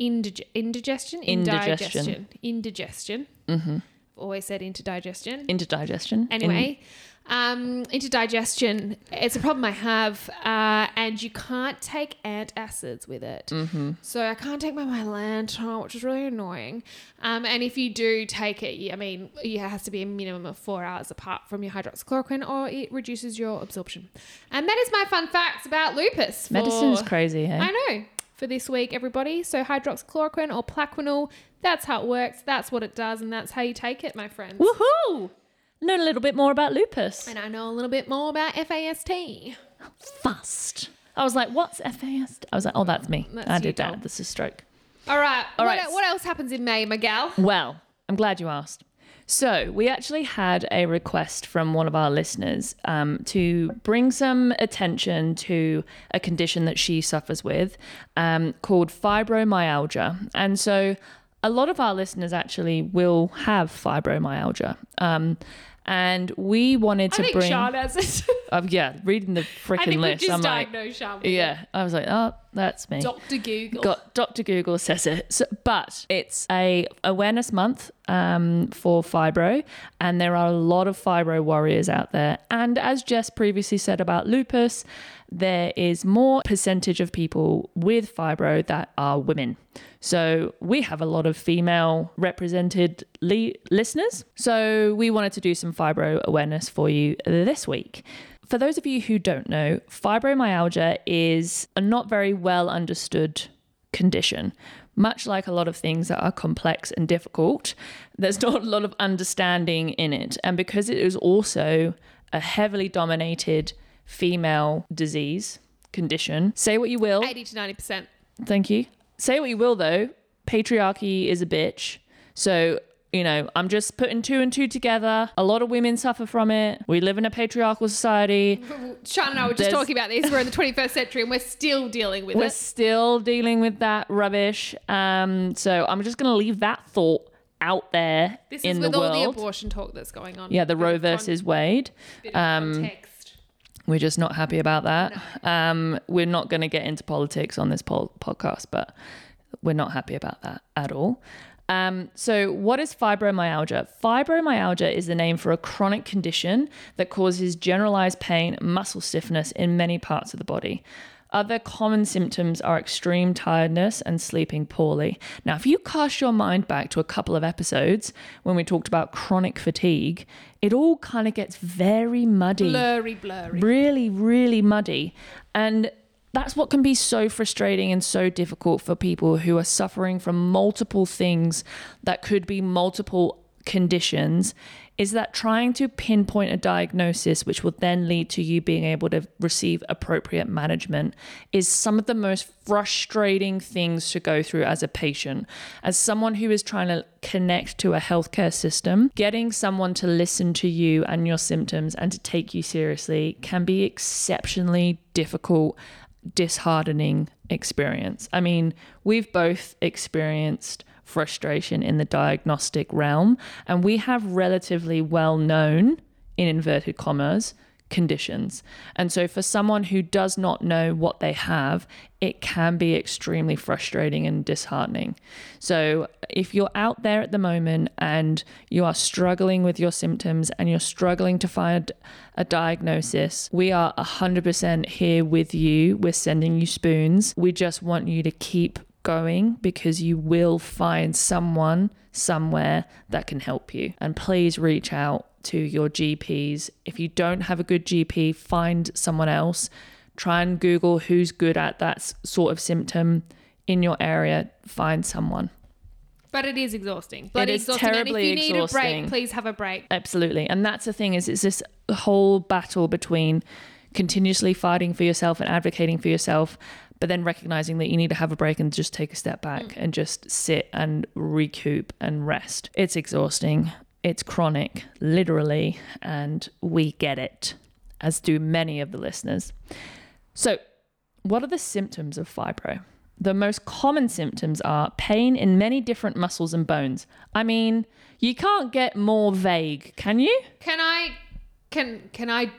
Indig- indigestion, Indigestion. indigestion, indigestion. Mm-hmm. I've always said interdigestion. Indigestion. Anyway, um, interdigestion. It's a problem I have, uh, and you can't take antacids with it. Mm-hmm. So I can't take my Mylantron, which is really annoying. Um, and if you do take it, I mean, it has to be a minimum of four hours apart from your hydroxychloroquine, or it reduces your absorption. And that is my fun facts about lupus. for- Medicine's crazy, hey? I know. For this week, everybody. So hydroxychloroquine or Plaquenil, that's how it works. That's what it does, and that's how you take it, my friends. Woohoo! Learn a little bit more about lupus. And I know a little bit more about FAST. Fast. I was like, what's FAST? I was like, oh, that's me. That's I did that. This is stroke. All right. All what, right. what else happens in May, my gal? Well, I'm glad you asked. So, we actually had a request from one of our listeners um, to bring some attention to a condition that she suffers with um, called fibromyalgia. And so, a lot of our listeners actually will have fibromyalgia. Um, and we wanted to I think bring. Sian has it. uh, yeah, reading the freaking list. I'm like, diagnosed Sian. with yeah, I was like, oh, that's me. Dr. Google. Got Dr. Google says it, so, but it's a awareness month um, for fibro, and there are a lot of fibro warriors out there. And as Jess previously said about lupus, there is more percentage of people with fibro that are women. So we have a lot of female represented listeners. So we wanted to do some fibro awareness for you this week. For those of you who don't know, fibromyalgia is a not very well understood condition. Much like a lot of things that are complex and difficult, there's not a lot of understanding in it. And because it is also a heavily dominated female disease condition, say what you will. 80 to 90%. Thank you. Say what you will, though. Patriarchy is a bitch. So, you know, I'm just putting two and two together. A lot of women suffer from it. We live in a patriarchal society. Sian and I were just There's- talking about this. We're in the 21st century and we're still dealing with it. We're still dealing with that rubbish. Um, so I'm just going to leave that thought out there This in is with the all the abortion talk that's going on. yeah, the Roe versus Wade. um. We're just not happy about that. Um, we're not going to get into politics on this pol- podcast, but we're not happy about that at all. Um, so, what is fibromyalgia? Fibromyalgia is the name for a chronic condition that causes generalized pain, muscle stiffness in many parts of the body. Other common symptoms are extreme tiredness and sleeping poorly. Now, if you cast your mind back to a couple of episodes when we talked about chronic fatigue, it all kind of gets very muddy Blurry, blurry. really, really muddy. And that's what can be so frustrating and so difficult for people who are suffering from multiple things that could be multiple conditions is that trying to pinpoint a diagnosis which will then lead to you being able to receive appropriate management is some of the most frustrating things to go through as a patient as someone who is trying to connect to a healthcare system getting someone to listen to you and your symptoms and to take you seriously can be exceptionally difficult disheartening experience. I mean, we've both experienced frustration in the diagnostic realm, and we have relatively well known, in inverted commas, conditions. And so, for someone who does not know what they have, it can be extremely frustrating and disheartening. So, if you're out there at the moment and you are struggling with your symptoms and you're struggling to find a diagnosis, we are 100% here with you. We're sending you spoons. We just want you to keep going because you will find someone somewhere that can help you. And please reach out to your GPs. If you don't have a good GP, find someone else. Try and Google who's good at that sort of symptom in your area. Find someone. But it is exhausting. Bloody is exhausting. terribly and if you need a break, please have a break. Absolutely. And that's the thing is it's this whole battle between continuously fighting for yourself and advocating for yourself, but then recognizing that you need to have a break and just take a step back mm. and just sit and recoup and rest. It's exhausting. It's chronic, literally, and we get it, as do many of the listeners. So, what are the symptoms of fibro? The most common symptoms are pain in many different muscles and bones. I mean, you can't get more vague, can you? Can I can can I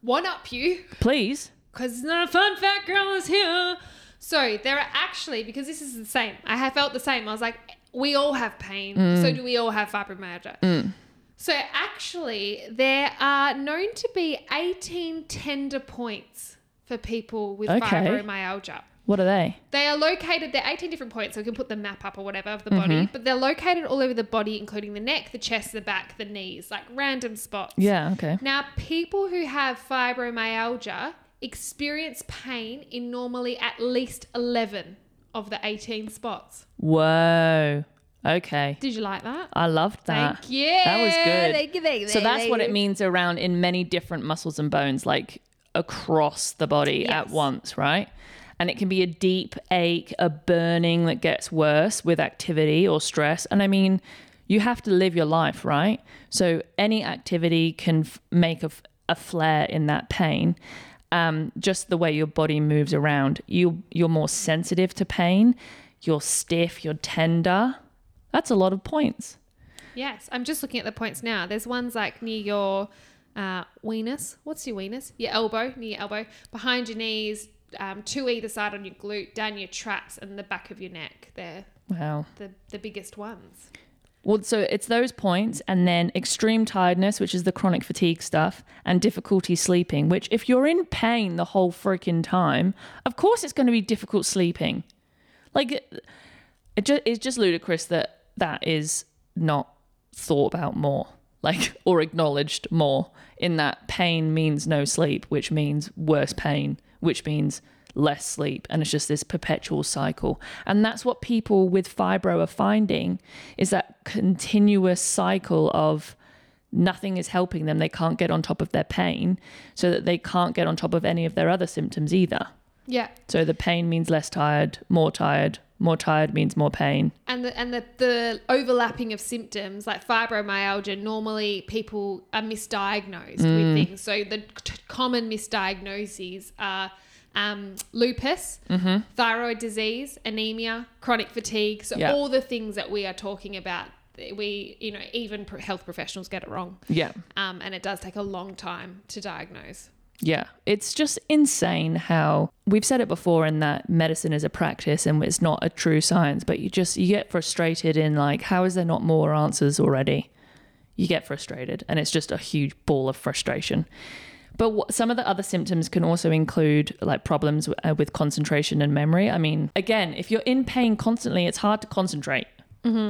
one up you? Please. Because it's not a fun fact girl is here. So there are actually because this is the same. I have felt the same. I was like, we all have pain. Mm. So do we all have fibromyalgia? So actually, there are known to be 18 tender points for people with Okay. fibromyalgia. What are they? They are located, they're 18 different points, so we can put the map up or whatever of the Mm-hmm. body, but they're located all over the body, including the neck, the chest, the back, the knees, like random spots. Yeah, okay. Now, people who have fibromyalgia experience pain in normally at least 11 of the 18 spots. Whoa. Okay. Did you like that? I loved that. Thank you. That was good. Thank you, thank you, So that's thank what you. it means around in many different muscles and bones, like across the body at once, right? And it can be a deep ache, a burning that gets worse with activity or stress. And I mean, you have to live your life, right? So any activity can f- make a, f- a flare in that pain. Um, just the way your body moves around, you you're more sensitive to pain. You're stiff. You're tender. That's a lot of points. Yes, I'm just looking at the points now. There's ones like near your uh, weenus. What's your weenus? Your elbow, near your elbow, behind your knees, um, two either side on your glute, down your traps, and the back of your neck. They're Wow. the, the biggest ones. Well, so it's those points, and then extreme tiredness, which is the chronic fatigue stuff, and difficulty sleeping, which, if you're in pain the whole freaking time, of course it's going to be difficult sleeping. Like, it, just, it's just ludicrous that that is not thought about more, like, or acknowledged more, in that pain means no sleep, which means worse pain, which means less sleep and it's just this perpetual cycle and that's what people with fibro are finding is that continuous cycle of nothing is helping them they can't get on top of their pain so that they can't get on top of any of their other symptoms either Yeah. so the pain means less tired more tired more tired means more pain And the and the, the overlapping of symptoms like fibromyalgia, normally people are misdiagnosed Mm. with things. So the t- common misdiagnoses are um, lupus, Mm-hmm. thyroid disease, anemia, chronic fatigue. So Yeah. all the things that we are talking about, we you know even health professionals get it wrong, yeah um, and it does take a long time to diagnose. Yeah, it's just insane how we've said it before in that medicine is a practice and it's not a true science, but you just you get frustrated in like how is there not more answers already? You get frustrated and it's just a huge ball of frustration. But what, some of the other symptoms can also include like problems uh, with concentration and memory. I mean, again, if you're in pain constantly, it's hard to concentrate.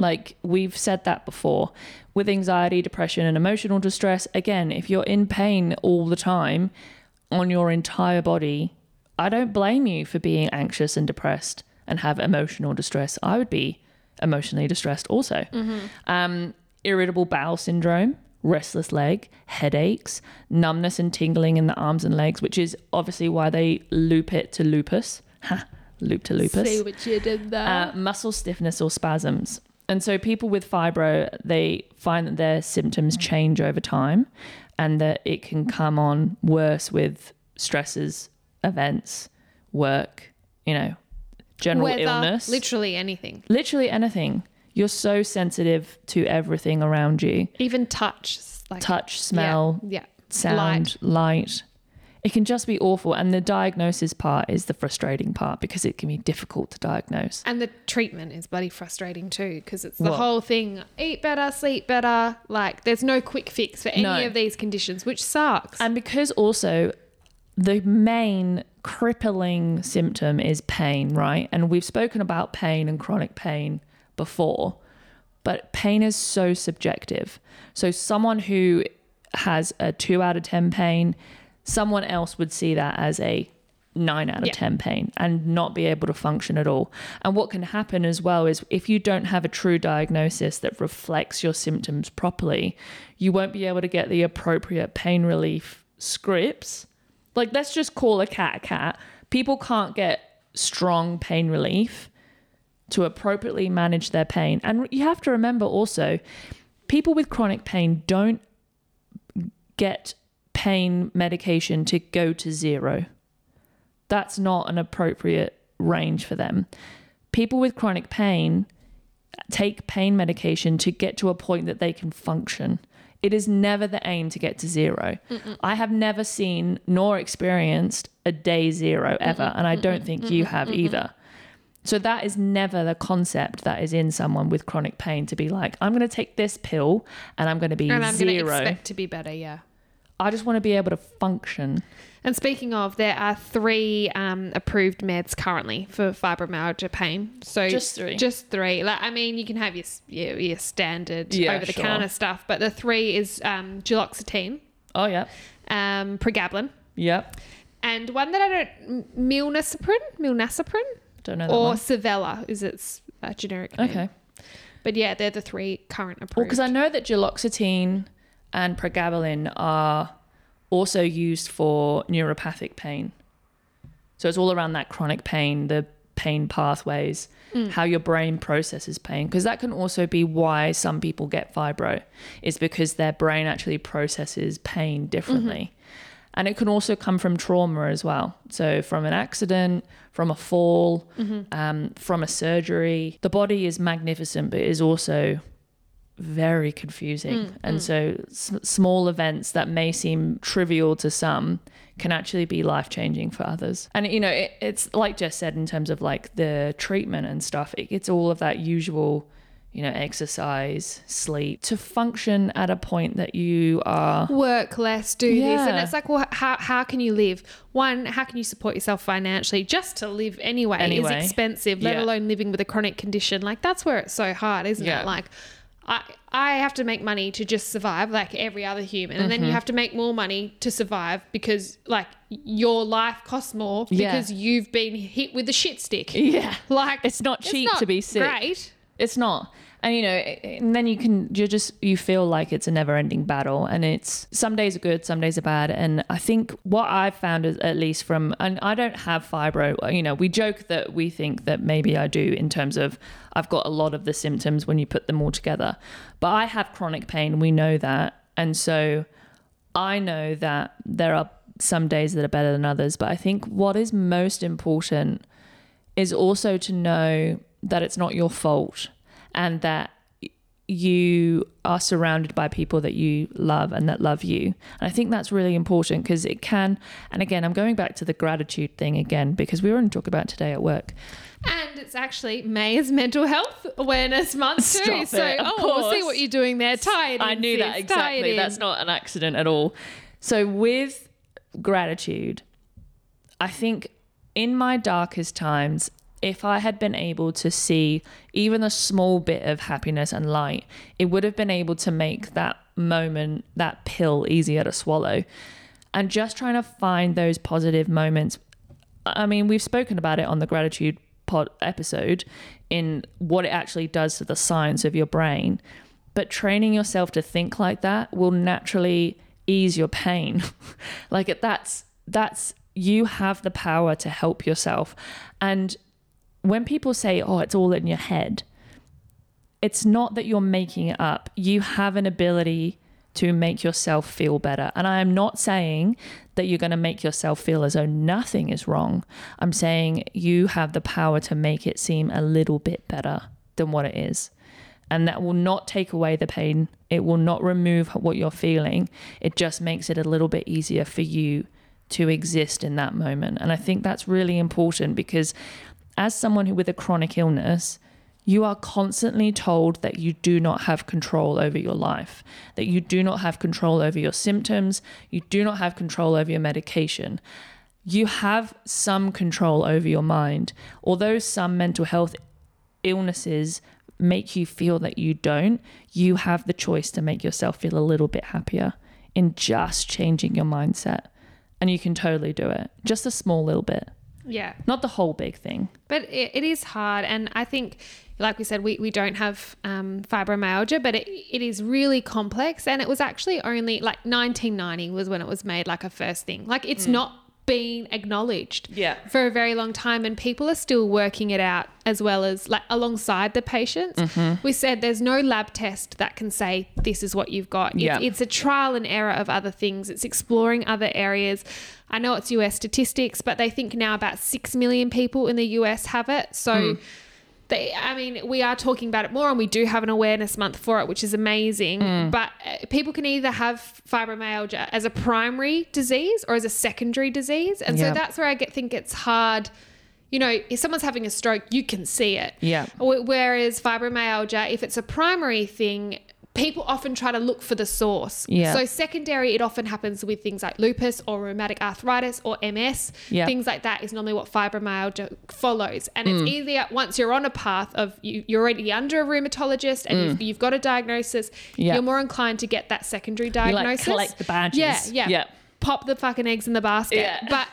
Like we've said that before. With anxiety, depression, and emotional distress, again, if you're in pain all the time on your entire body, I don't blame you for being anxious and depressed and have emotional distress. I would be emotionally distressed also. Um, irritable bowel syndrome, restless leg, headaches, numbness and tingling in the arms and legs, which is obviously why they loop it to lupus. Ha, loop to lupus See what you did there. uh, muscle stiffness or spasms. And so people with fibro, they find that their symptoms change over time and that it can come on worse with stresses, events, work, you know, general Weather, illness. literally anything, Literally anything. You're so sensitive to everything around you. even touch, like Touch, smell, yeah, yeah. sound, light. It can just be awful. And the diagnosis part is the frustrating part because it can be difficult to diagnose. And the treatment is bloody frustrating too, because it's the Well- whole thing: eat better, sleep better. Like, there's no quick fix for any No. of these conditions, which sucks. And because also the main crippling symptom is pain, right? And we've spoken about pain and chronic pain before, but pain is so subjective. So someone who has a 2 out of 10 pain, someone else would see that as a 9 out of Yeah. 10 pain and not be able to function at all. And what can happen as well is if you don't have a true diagnosis that reflects your symptoms properly, you won't be able to get the appropriate pain relief scripts. Like, let's just call a cat a cat. People can't get strong pain relief to appropriately manage their pain. And you have to remember also, people with chronic pain don't get pain medication to go to zero. That's not an appropriate range for them. People with chronic pain take pain medication to get to a point that they can function. It is never the aim to get to 0 I have never seen nor experienced a day zero ever, and I don't think you have either. So that is never the concept that is in someone with chronic pain to be like, I'm going to take this pill and I'm going to be and I'm zero. expect to be better, yeah. I just want to be able to function. And speaking of, there are three um, approved meds currently for fibromyalgia pain. So Just three? Just three. Like, I mean, you can have your your, your standard Yeah, over the sure. counter stuff, but the three is um, duloxetine, Oh, yeah. um, pregabalin, Yep. and one that I don't milnacipran, milnacipran, Don't know that or one. Savella is its uh, generic name. Okay. But yeah, they're the three current approved. Well, because I know that duloxetine and pregabalin are also used for neuropathic pain. So it's all around that chronic pain, the pain pathways, how your brain processes pain. Because that can also be why some people get fibro, is because their brain actually processes pain differently. And it can also come from trauma as well. So, from an accident, from a fall, mm-hmm. um, from a surgery. The body is magnificent, but it is also very confusing. Mm, and mm. so, s- small events that may seem trivial to some can actually be life changing for others. And, you know, it, it's like Jess said in terms of like the treatment and stuff, it, it's all of that usual, you know, exercise, sleep to function at a point that you are. work less, do this. And it's like, well, how, how can you live? One, how can you support yourself financially? Just to live anyway, Anyway. is expensive, let Yeah. alone living with a chronic condition. Like, that's where it's so hard, isn't Yeah. it? Like, I, I have to make money to just survive like every other human. And then Mm-hmm. you have to make more money to survive because, like, your life costs more Yeah. because you've been hit with the shit stick. Yeah. Like, It's not cheap not to be sick. Great. It's not. And you know, and then you can you just you feel like it's a never-ending battle, and it's some days are good, some days are bad. And I think what I've found is at least from, and I don't have fibro. You know, we joke that we think that maybe I do in terms of I've got a lot of the symptoms when you put them all together, but I have chronic pain. We know that, and so I know that there are some days that are better than others. But I think what is most important is also to know that it's not your fault and that you are surrounded by people that you love and that love you. And I think that's really important because it can, and again, I'm going back to the gratitude thing again because we were going to talk about today at work. And it's actually May is Mental Health Awareness Month too. Stop so, it, of oh, we'll see what you're doing there. In. I knew that sis. Exactly. That's not an accident at all. So, with gratitude, I think in my darkest times, if I had been able to see even a small bit of happiness and light, it would have been able to make that moment, that pill easier to swallow. And just trying to find those positive moments. I mean, we've spoken about it on the gratitude pod episode in what it actually does to the science of your brain. But training yourself to think like that will naturally ease your pain. like that's that's you have the power to help yourself. And when people say, "Oh, it's all in your head," it's not that you're making it up. You have an ability to make yourself feel better. And I am not saying that you're going to make yourself feel as though nothing is wrong. I'm saying you have the power to make it seem a little bit better than what it is. And that will not take away the pain. It will not remove what you're feeling. It just makes it a little bit easier for you to exist in that moment. And I think that's really important because as someone who with a chronic illness, you are constantly told that you do not have control over your life, that you do not have control over your symptoms, you do not have control over your medication. You have some control over your mind. Although some mental health illnesses make you feel that you don't, you have the choice to make yourself feel a little bit happier in just changing your mindset. And you can totally do it. Just a small little bit, yeah. not the whole big thing. But it, it is hard. And I think, like we said, we, we don't have um, fibromyalgia, but it, it is really complex. And it was actually only like 1990 was when it was made like a first thing. Like it's not been acknowledged Yeah. for a very long time. And people are still working it out as well as like alongside the patients. Mm-hmm. We said there's no lab test that can say this is what you've got. Yeah. it's a trial and error of other things. It's exploring other areas. I know it's US statistics, but they think now about 6 million people in the US have it. So hmm. They, I mean, we are talking about it more and we do have an awareness month for it, which is amazing. But uh, people can either have fibromyalgia as a primary disease or as a secondary disease. And Yeah. so that's where I get, think it's hard. You know, if someone's having a stroke, you can see it. Yeah. Whereas fibromyalgia, if it's a primary thing, people often try to look for the source. Yeah. So secondary, it often happens with things like lupus or rheumatic arthritis or MS. Yeah. Things like that is normally what fibromyalgia follows. And Mm. it's easier once you're on a path of you, you're already under a rheumatologist and you've, you've got a diagnosis, Mm. Yeah. you're more inclined to get that secondary diagnosis. You like collect the badges. Yeah, yeah. Yeah. Pop the fucking eggs in the basket. Yeah. But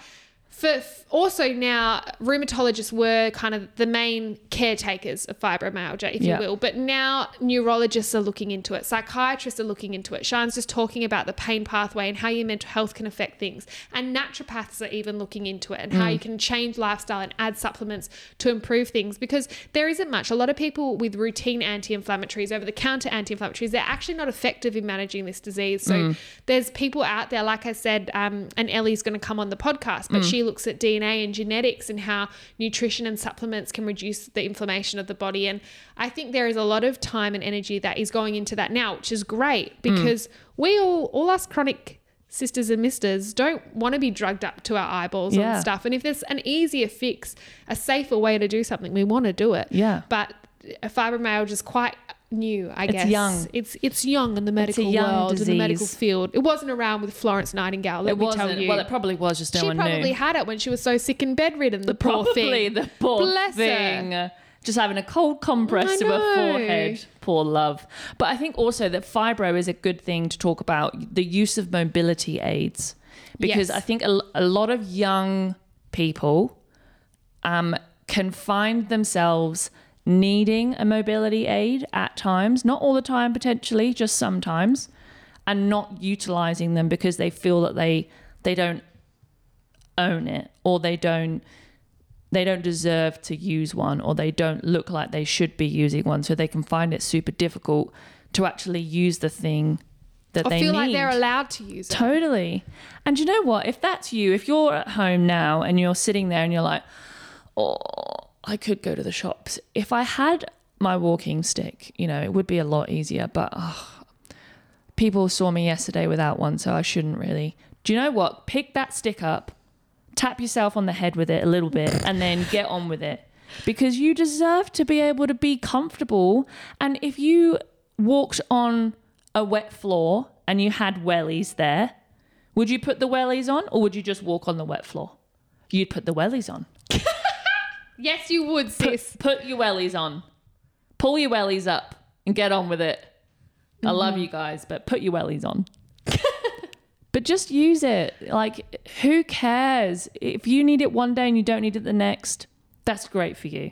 for f- also now, rheumatologists were kind of the main caretakers of fibromyalgia, if Yeah. you will. But now neurologists are looking into it, psychiatrists are looking into it. Sian's just talking about the pain pathway and how your mental health can affect things. And naturopaths are even looking into it and Mm. how you can change lifestyle and add supplements to improve things because there isn't much. A lot of people with routine anti inflammatories, over the counter anti inflammatories, they're actually not effective in managing this disease. So Mm. there's people out there, like I said, um, and Ellie's going to come on the podcast, Mm. but she looks at DNA and genetics and how nutrition and supplements can reduce the inflammation of the body. And I think there is a lot of time and energy that is going into that now, which is great Mm. because we all, all us chronic sisters and misters don't want to be drugged up to our eyeballs Yeah. on stuff. And if there's an easier fix, a safer way to do something, we want to do it. Yeah. But a fibromyalgia is quite new, I It's guess. young. It's it's young in the medical world, in the medical field. It wasn't around with Florence Nightingale. Let it me wasn't. tell you. Well, it probably was. Just no she one probably knew. had it when she was so sick and bedridden. The, poor probably thing. the poor Bless her. thing. Just having a cold compress to her forehead. Poor love. But I think also that fibro is a good thing to talk about the use of mobility aids. Because Yes. I think a, a lot of young people um, can find themselves needing a mobility aid at times, not all the time potentially, just sometimes, and not utilizing them because they feel that they they don't own it or they don't they don't deserve to use one or they don't look like they should be using one so they can find it super difficult to actually use the thing that I they feel need. like they're allowed to use it. Totally. And you know what? If that's you, if you're at home now and you're sitting there and you're like, oh, I could go to the shops. If I had my walking stick, you know, it would be a lot easier. But oh, people saw me yesterday without one, so I shouldn't really. Do you know what? Pick that stick up, tap yourself on the head with it a little bit, and then get on with it. Because you deserve to be able to be comfortable. And if you walked on a wet floor and you had wellies there, would you put the wellies on or would you just walk on the wet floor? You'd put the wellies on. Yes, you would, sis. Put your wellies on. Pull your wellies up and get on with it. I mm-hmm. love you guys, but put your wellies on. but just use it. Like, who cares? If you need it one day and you don't need it the next, that's great for you.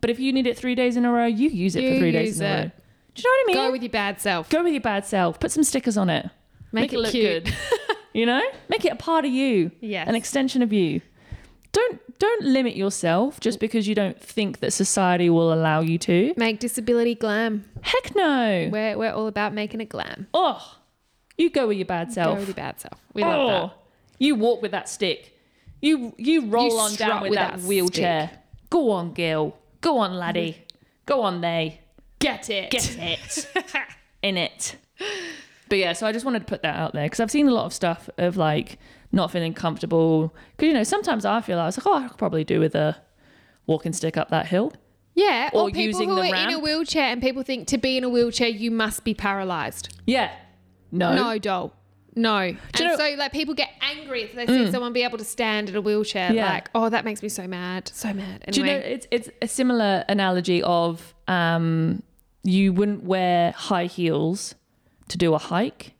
But if you need it three days in a row, you use it You for three days use in a it. row. Do you know what I mean? Go with your bad self. Go with your bad self. Put some stickers on it. Make, it, look cute. good. you know, make it a part of you. Yes. an extension of you. Don't don't limit yourself just because you don't think that society will allow you to. Make disability glam. Heck no. We're, we're all about making it glam. Oh, you go with your bad self. Go with your bad self. We love oh, you walk with that stick. You you roll You on down with, with that, that wheelchair. Go on, Gil. Go on, laddie. Go on, they. Get it. Get it. In it. But yeah, so I just wanted to put that out there because I've seen a lot of stuff of like not feeling comfortable. Because, you know, sometimes I feel like, I was like, oh, I could probably do with a walking stick up that hill. Yeah, or, Or people using who the are in a wheelchair and people think to be in a wheelchair you must be paralyzed. Yeah. No. No, doll. No. And you know- Mm. so like people get angry if they see someone be able to stand in a wheelchair. Yeah. Like, oh, that makes me so mad. So mad. Anyway. Do you know, it's, it's a similar analogy of um, you wouldn't wear high heels to do a hike,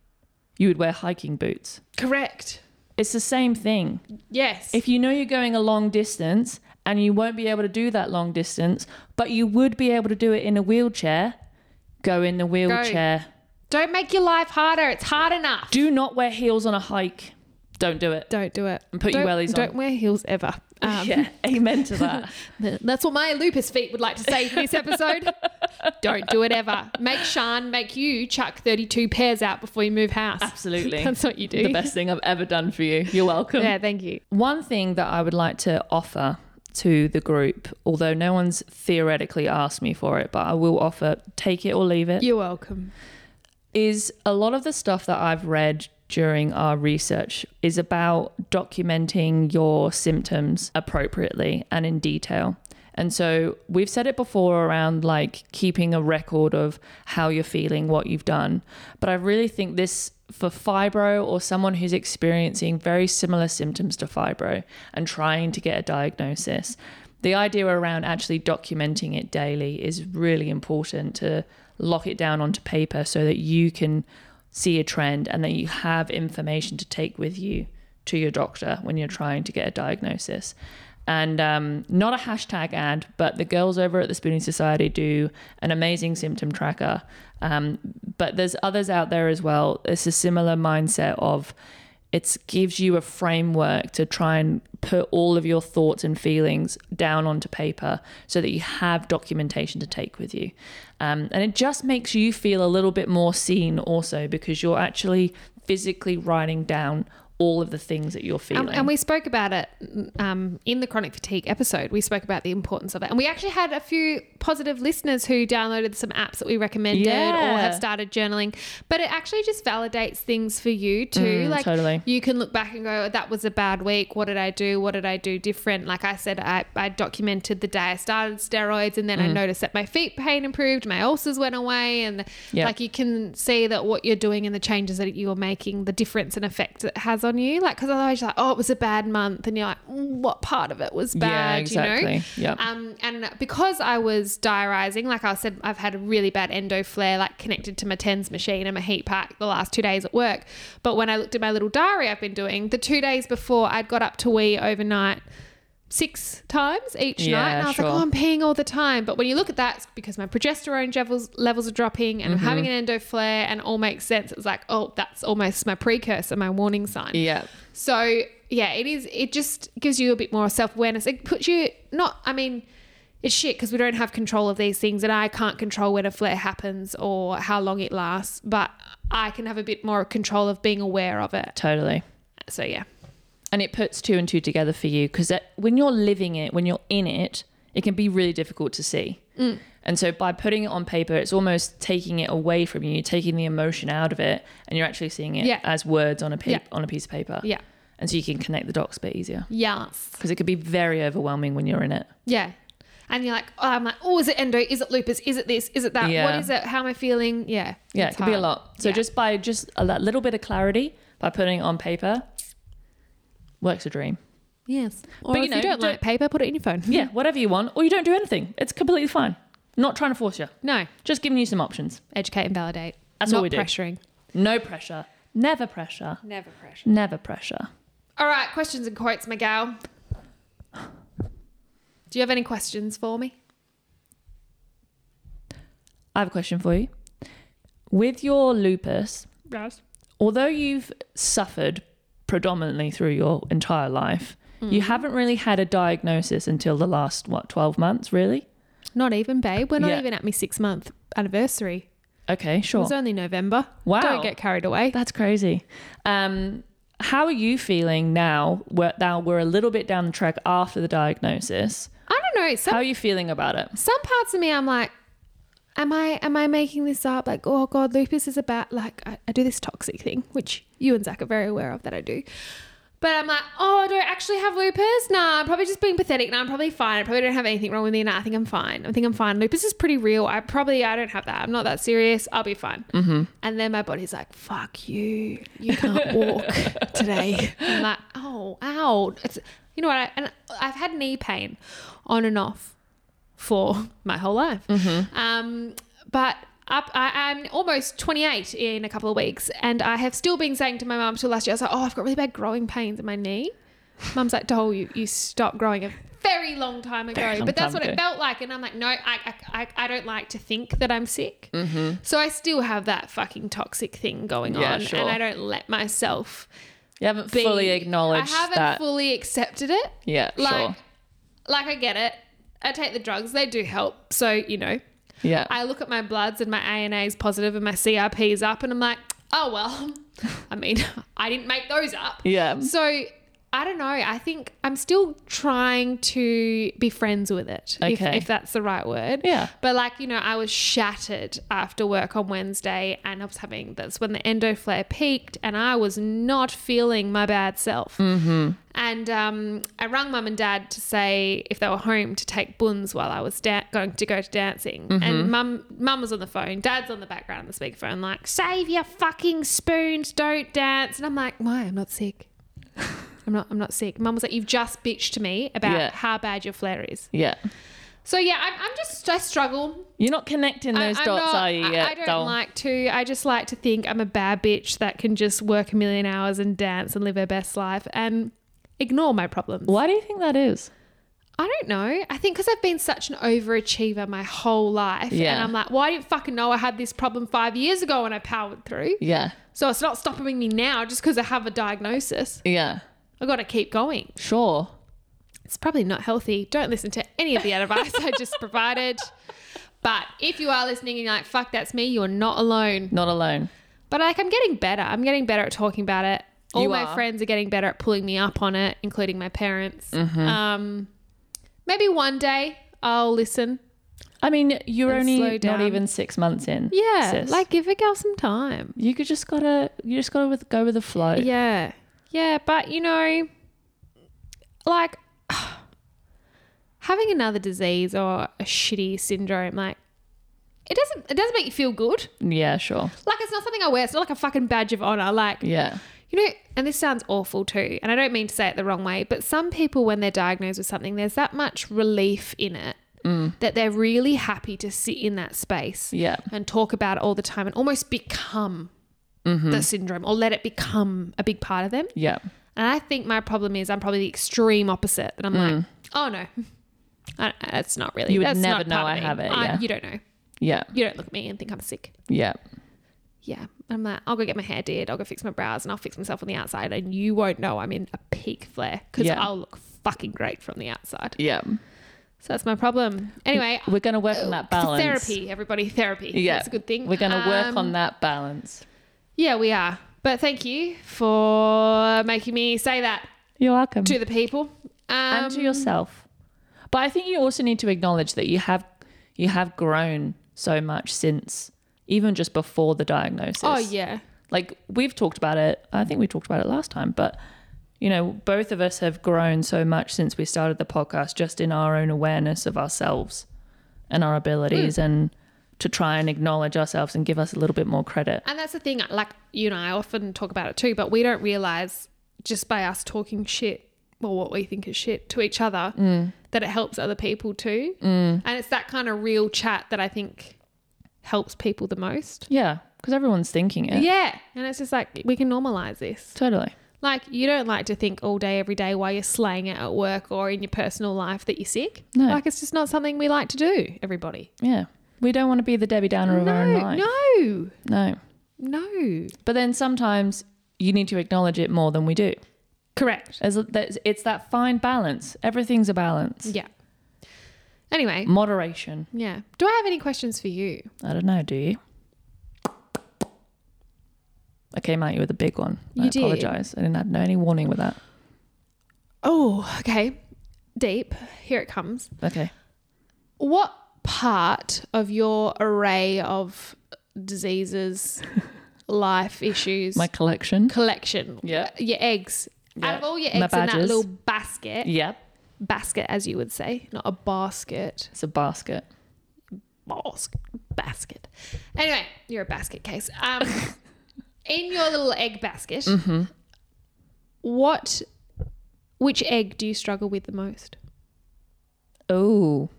you would wear hiking boots. Correct. It's the same thing. Yes. If you know you're going a long distance and you won't be able to do that long distance, but you would be able to do it in a wheelchair, go in the wheelchair. Don't make your life harder. It's hard enough. Do not wear heels on a hike. Don't do it. Don't do it. And put your Don't- wellies on. Don't wear heels ever. Um, yeah, amen to that. That's what my lupus feet would like to say for this episode. Don't do it ever. Make Sian make you chuck 32 pairs out before you move house. Absolutely. That's what you do. the best thing I've ever done for you. You're welcome. Yeah, thank you. One thing that I would like to offer to the group, although no one's theoretically asked me for it, but I will offer take it or leave it, You're welcome. is a lot of the stuff that I've read during our research is about documenting your symptoms appropriately and in detail. And so we've said it before around like keeping a record of how you're feeling, what you've done. But I really think this for fibro or someone who's experiencing very similar symptoms to fibro and trying to get a diagnosis, the idea around actually documenting it daily is really important to lock it down onto paper so that you can see a trend and that you have information to take with you to your doctor when you're trying to get a diagnosis. And um, not a hashtag ad, but the girls over at the Spooning Society do an amazing symptom tracker. Um, but there's others out there as well. It's a similar mindset of it gives you a framework to try and put all of your thoughts and feelings down onto paper so that you have documentation to take with you. Um, and it just makes you feel a little bit more seen also because you're actually physically writing down all of the things that you're feeling. Um, and we spoke about it um, in the chronic fatigue episode. We spoke about the importance of it. And we actually had a few positive listeners who downloaded some apps that we recommended or have started journaling. But it actually just validates things for you too. Mm, like totally. you can look back and go, that was a bad week. What did I do? What did I do different? Like I said, I, I documented the day I started steroids and then I noticed that my feet pain improved, my ulcers went away. And Yeah. like you can see that what you're doing and the changes that you're making, the difference and effect it has on you. Like, because otherwise you're like, oh, it was a bad month. And you're like, "Mm, what part of it was bad? yeah, You exactly. know? Yep. Um, and because I was diarising, like I said, I've had a really bad endo flare, like connected to my TENS machine and my heat pack the last two days at work. But when I looked at my little diary I've been doing, the two days before I'd got up to wee overnight six times each Yeah, night. And I was like, oh, I'm peeing all the time. But when you look at that, it's because my progesterone levels, levels are dropping and I'm having Mm-hmm. an endo flare and all makes sense. It was like, oh, that's almost my precursor, my warning sign. yeah. So yeah, it is. It just gives you a bit more self awareness. It puts you not. I mean, it's shit because we don't have control of these things, and I can't control when a flare happens or how long it lasts. But I can have a bit more control of being aware of it. Totally. So yeah, and it puts two and two together for you because when you're living it, when you're in it, it can be really difficult to see. Mm. And so by putting it on paper, it's almost taking it away from you, taking the emotion out of it, and you're actually seeing it Yeah. as words on a pa- Yeah. on a piece of paper. yeah, And so you can connect the dots a bit easier yes, because it could be very overwhelming when you're in it. yeah. And you're like, oh, I'm like, oh, is it endo? Is it lupus? Is it this? Is it that? What Yeah. is it? How am I feeling? Yeah, Yeah, it's it can be a lot. So Yeah. just by just a little bit of clarity by putting it on paper, works a dream. Yes. Or But, you if know, you don't don't- like paper, put it in your phone. Yeah, whatever you want, or you don't do anything. It's completely fine. Not trying to force you. No, Just giving you some options. educate and validate. That's Not all we do. pressuring. No pressure. Never pressure. Never pressure. Never pressure. All right, questions and quotes, my gal. Do you have any questions for me? I have a question for you. With your lupus, Yes. although you've suffered predominantly through your entire life, Mm. you haven't really had a diagnosis until the last, what, 12 months, really? Not even, babe. We're not Yeah. even at my six month anniversary. Okay, It sure. was only November. Wow. Don't get carried away. That's crazy. Um, how are you feeling now? We're, now we're a little bit down the track after the diagnosis. I don't know. Some How are you feeling about it? some parts of me, I'm like, am I am I making this up? Like, oh god, lupus is about like I, I do this toxic thing, which you and Zach are very aware of that I do. But I'm like, oh, I don't actually have lupus. Nah, I'm probably just being pathetic. Nah, I'm probably fine. I probably don't have anything wrong with me. Nah, I think I'm fine. I think I'm fine. Lupus is pretty real. I probably I don't have that. I'm not that serious. I'll be fine. Mm-hmm. And then my body's like, fuck you. You can't walk today. I'm like, oh, ow. It's, you know what? I, and I've had knee pain on and off for my whole life. Um, but up, I, I'm almost 28 in a couple of weeks, and I have still been saying to my mum till last year, I was like, "Oh, I've got really bad growing pains in my knee." Mum's like, "Dole, you you stopped growing a very long time ago." Long but that's what it felt like, and I'm like, "No, I I, I, I don't like to think that I'm sick." Mm-hmm. So I still have that fucking toxic thing going Yeah, on, sure. and I don't let myself You haven't be. fully acknowledged I haven't that. fully accepted it yeah, like sure. like I get it. I take the drugs; they do help. So you know, Yeah. I look at my bloods and my ANA is positive and my CRP is up, and I'm like, oh well. I mean, I didn't make those up. yeah. So I don't know. I think I'm still trying to be friends with it, if, Okay. if that's the right word. Yeah. But like you know, I was shattered after work on Wednesday, and I was having that's when the endo flare peaked, and I was not feeling my bad self. Mm-hmm. And um, I rang mum and dad to say if they were home to take buns while I was da- going to go to dancing. And mum, mum was on the phone, dad's on the background on the speakerphone, like save your fucking spoons, don't dance. And I'm like, why? I'm not sick. I'm not. I'm not sick. Mum was like, "You've just bitched to me about Yeah. how bad your flare is." Yeah. So yeah, I'm, I'm just I struggle. You're not connecting those I'm dots, not- are you? I- Yet, I, don't doll? like to. I just like to think I'm a bad bitch that can just work a million hours and dance and live her best life and ignore my problems. Why do you think that is? I don't know. I think because I've been such an overachiever my whole life, Yeah. and I'm like, well, I didn't fucking know I had this problem five years ago when I powered through. Yeah. So it's not stopping me now just because I have a diagnosis. Yeah. I got to keep going. Sure. It's probably not healthy. Don't listen to any of the advice I just provided. But if you are listening and you're like, fuck, that's me, you're not alone. Not alone. But like, I'm getting better. I'm getting better at talking about it. All You my are. friends are getting better at pulling me up on it, including my parents. Mm-hmm. Um, maybe one day I'll listen. I mean, you're only not even six months in. Yeah, sis. like give a girl some time. you could just gotta, you just gotta with, go with the flow. Yeah. Yeah, but you know, like having another disease or a shitty syndrome, like it doesn't it doesn't make you feel good. Yeah, sure. Like it's not something I wear. It's not like a fucking badge of honor. Like Yeah. you know, and this sounds awful too, and I don't mean to say it the wrong way, but some people when they're diagnosed with something, there's that much relief in it mm. that they're really happy to sit in that space Yeah. and talk about it all the time and almost become the syndrome or let it become a big part of them. Yeah. And I think my problem is I'm probably the extreme opposite. That I'm like, oh no, I, that's not really. Mm. You would never know I have it, I- yeah. you don't know. Yeah. You don't look at me and think I'm sick. Yeah. Yeah, I'm like, I'll go get my hair did. I'll go fix my brows, and I'll fix myself on the outside, and you won't know I'm in a peak flare because Yeah. I'll look fucking great from the outside. Yeah. So that's my problem. Anyway, We're gonna work on that balance. therapy, everybody, therapy. Yeah. that's a good thing. We're gonna work Um, on that balance. Yeah, we are. But thank you for making me say that You're welcome. to the people um, and to yourself. But I think you also need to acknowledge that you have you have grown so much since even just before the diagnosis. Oh yeah, Like we've talked about it. I think we talked about it last time, but you know, both of us have grown so much since we started the podcast just in our own awareness of ourselves and our abilities Hmm. and to try and acknowledge ourselves and give us a little bit more credit. and that's the thing. Like you and I often talk about it too, but we don't realize just by us talking shit or what we think is shit to each other Mm. that it helps other people too. And it's that kind of real chat that I think helps people the most. Yeah, because everyone's thinking it. Yeah, and it's just like we can normalize this. Totally. Like you don't like to think all day, every day while you're slaying it at work or in your personal life that you're sick. No. Like it's just not something we like to do. Everybody. Yeah. We don't want to be the Debbie Downer of our own No, life. no, No. no. But then sometimes you need to acknowledge it more than we do. Correct. There's, it's that fine balance. Everything's a balance. Yeah. Anyway, Moderation. yeah. Do I have any questions for you? I don't know, do you? I came at you with a big one. I You did? apologize. I didn't have no any warning with that. Oh, okay. Deep. Here it comes. Okay. What part of your array of diseases, life issues, My collection. collection, Yeah. your eggs, Yeah. out of all your eggs in that little basket, Yep. basket as you would say, not a basket, It's a basket. basket, basket. Anyway, you're a basket case. Um, in your little egg basket, Mm-hmm. what, which egg do you struggle with the most? Oh.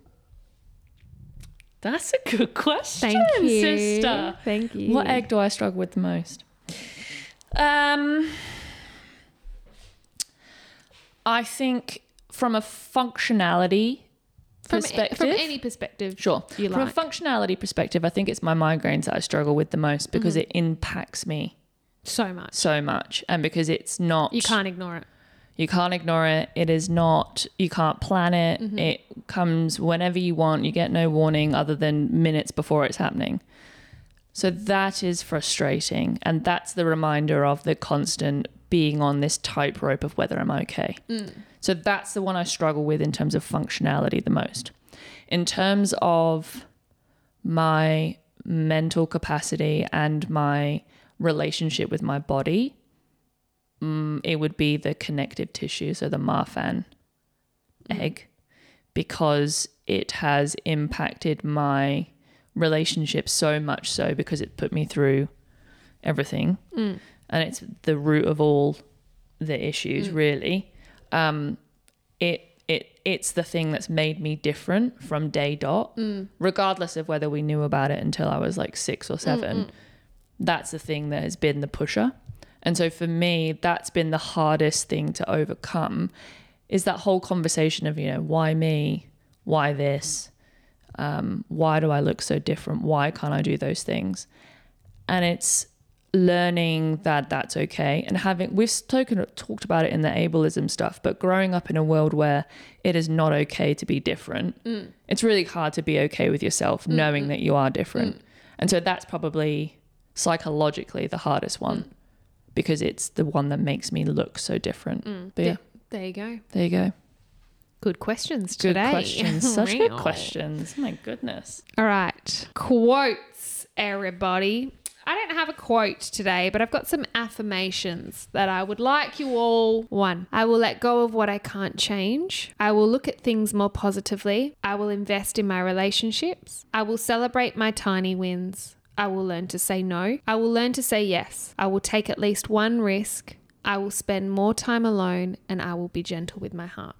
That's a good question, Thank you, sister. Thank you. What egg do I struggle with the most? Um, I think from a functionality From, perspective. from any perspective, Sure. you From like. a functionality perspective, I think it's my migraines that I struggle with the most because Mm-hmm. it impacts me so much. so much, and because it's not You can't ignore it. You can't ignore it. It is not you can't plan it. Mm-hmm. It comes whenever you want. You get no warning other than minutes before it's happening. So that is frustrating, and that's the reminder of the constant being on this tightrope of whether I'm okay. Mm. So that's the one I struggle with in terms of functionality the most. In terms of my mental capacity and my relationship with my body, mm, it would be the connective tissue, so the Marfan mm. egg, because it has impacted my relationship so much so because it put me through everything. Mm. And it's the root of all the issues mm. really. Um it it it's the thing that's made me different from day dot regardless of whether we knew about it until i was like 6 or 7 that's the thing that has been the pusher and so for me that's been the hardest thing to overcome is that whole conversation of you know why me? Why this? Um, why do i look so different? Why can't i do those things? And it's learning that that's okay and having we've spoken talked about it in the ableism stuff but growing up in a world where it is not okay to be different mm. it's really hard to be okay with yourself knowing that you are different. Mm. And so that's probably psychologically the hardest one mm. Because it's the one that makes me look so different mm. but yeah There you go. there you go Good questions today. Good today. questions. Such good questions. My goodness. All right. Quotes, everybody. I don't have a quote today, but I've got some affirmations that I would like you all. One, I will let go of what I can't change. I will look at things more positively. I will invest in my relationships. I will celebrate my tiny wins. I will learn to say no. I will learn to say yes. I will take at least one risk. I will spend more time alone and I will be gentle with my heart.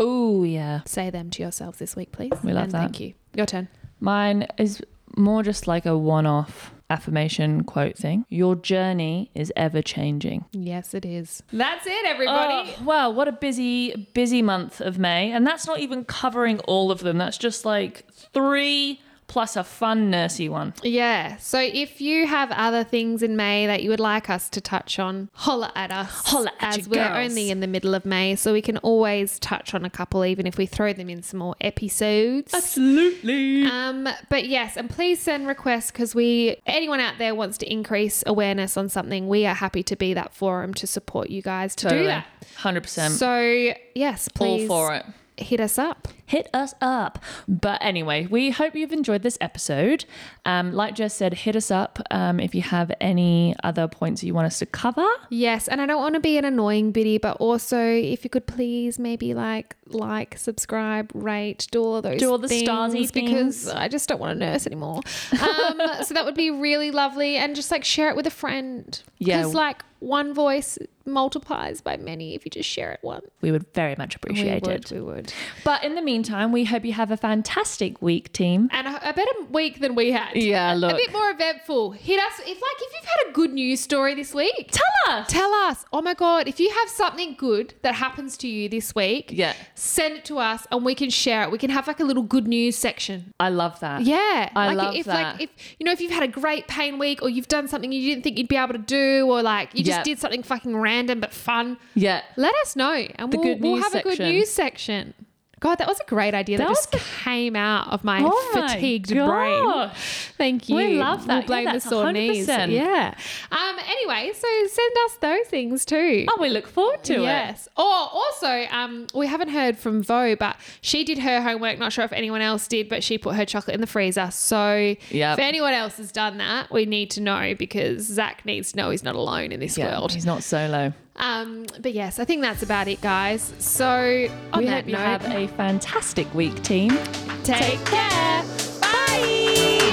Oh, yeah. Say them to yourselves this week, please. We love and that. Thank you. Your turn. Mine is more just like a one off affirmation quote thing. Your journey is ever changing. Yes, it is. That's it, everybody. Oh, wow, what a busy, busy month of May. And that's not even covering all of them. That's just like three plus a fun nursey one. Yeah. So if you have other things in May that you would like us to touch on, holla at us. Holla at as we're girls. only in the middle of May, so we can always touch on a couple, even if we throw them in some more episodes. Absolutely. Um, but yes, and please send requests because we anyone out there wants to increase awareness on something, we are happy to be that forum to support you guys to do that. 100%. So yes, please. all for it. Hit us up. hit us up. But anyway, we hope you've enjoyed this episode. Um, like Jess said, hit us up um, if you have any other points you want us to cover. Yes, and I don't want to be an annoying biddy, but also if you could please maybe like like, subscribe, rate, do all those Do all the things starsy because things. I just don't want to nurse anymore. Um, so that would be really lovely, and just like share it with a friend. Yeah. because like one voice multiplies by many if you just share it once. We would very much appreciate we it. would, we would. But in the meantime, we hope you have a fantastic week, team. And a, a better week than we had. Yeah, A bit more eventful. Hit us if like if you've had a good news story this week. Tell us. Tell us. Oh my god, if you have something good that happens to you this week, Yeah. send it to us and we can share it. We can have like a little good news section. I love that. Yeah, I like love if that. like if you know if you've had a great pain week or you've done something you didn't think you'd be able to do or like you just Yep. did something fucking random but fun, Yeah. let us know and The we'll, we'll have a good news section. God, that was a great idea that, That just was came out of my Oh my fatigued brain. Thank you. We love that. We'll Yeah, blame the sore knees. 100%. Yeah. Um. Anyway, so send us those things too. Oh, we look forward to it. Yes. Or also, um, we haven't heard from Vo, but she did her homework. Not sure if anyone else did, but she put her chocolate in the freezer. So Yep. if anyone else has done that, we need to know because Zach needs to know he's not alone in this Yeah, world. he's not solo. Um, but yes, I think that's about it, guys. So on we that hope you have a fantastic week, team. Take, take care. Bye.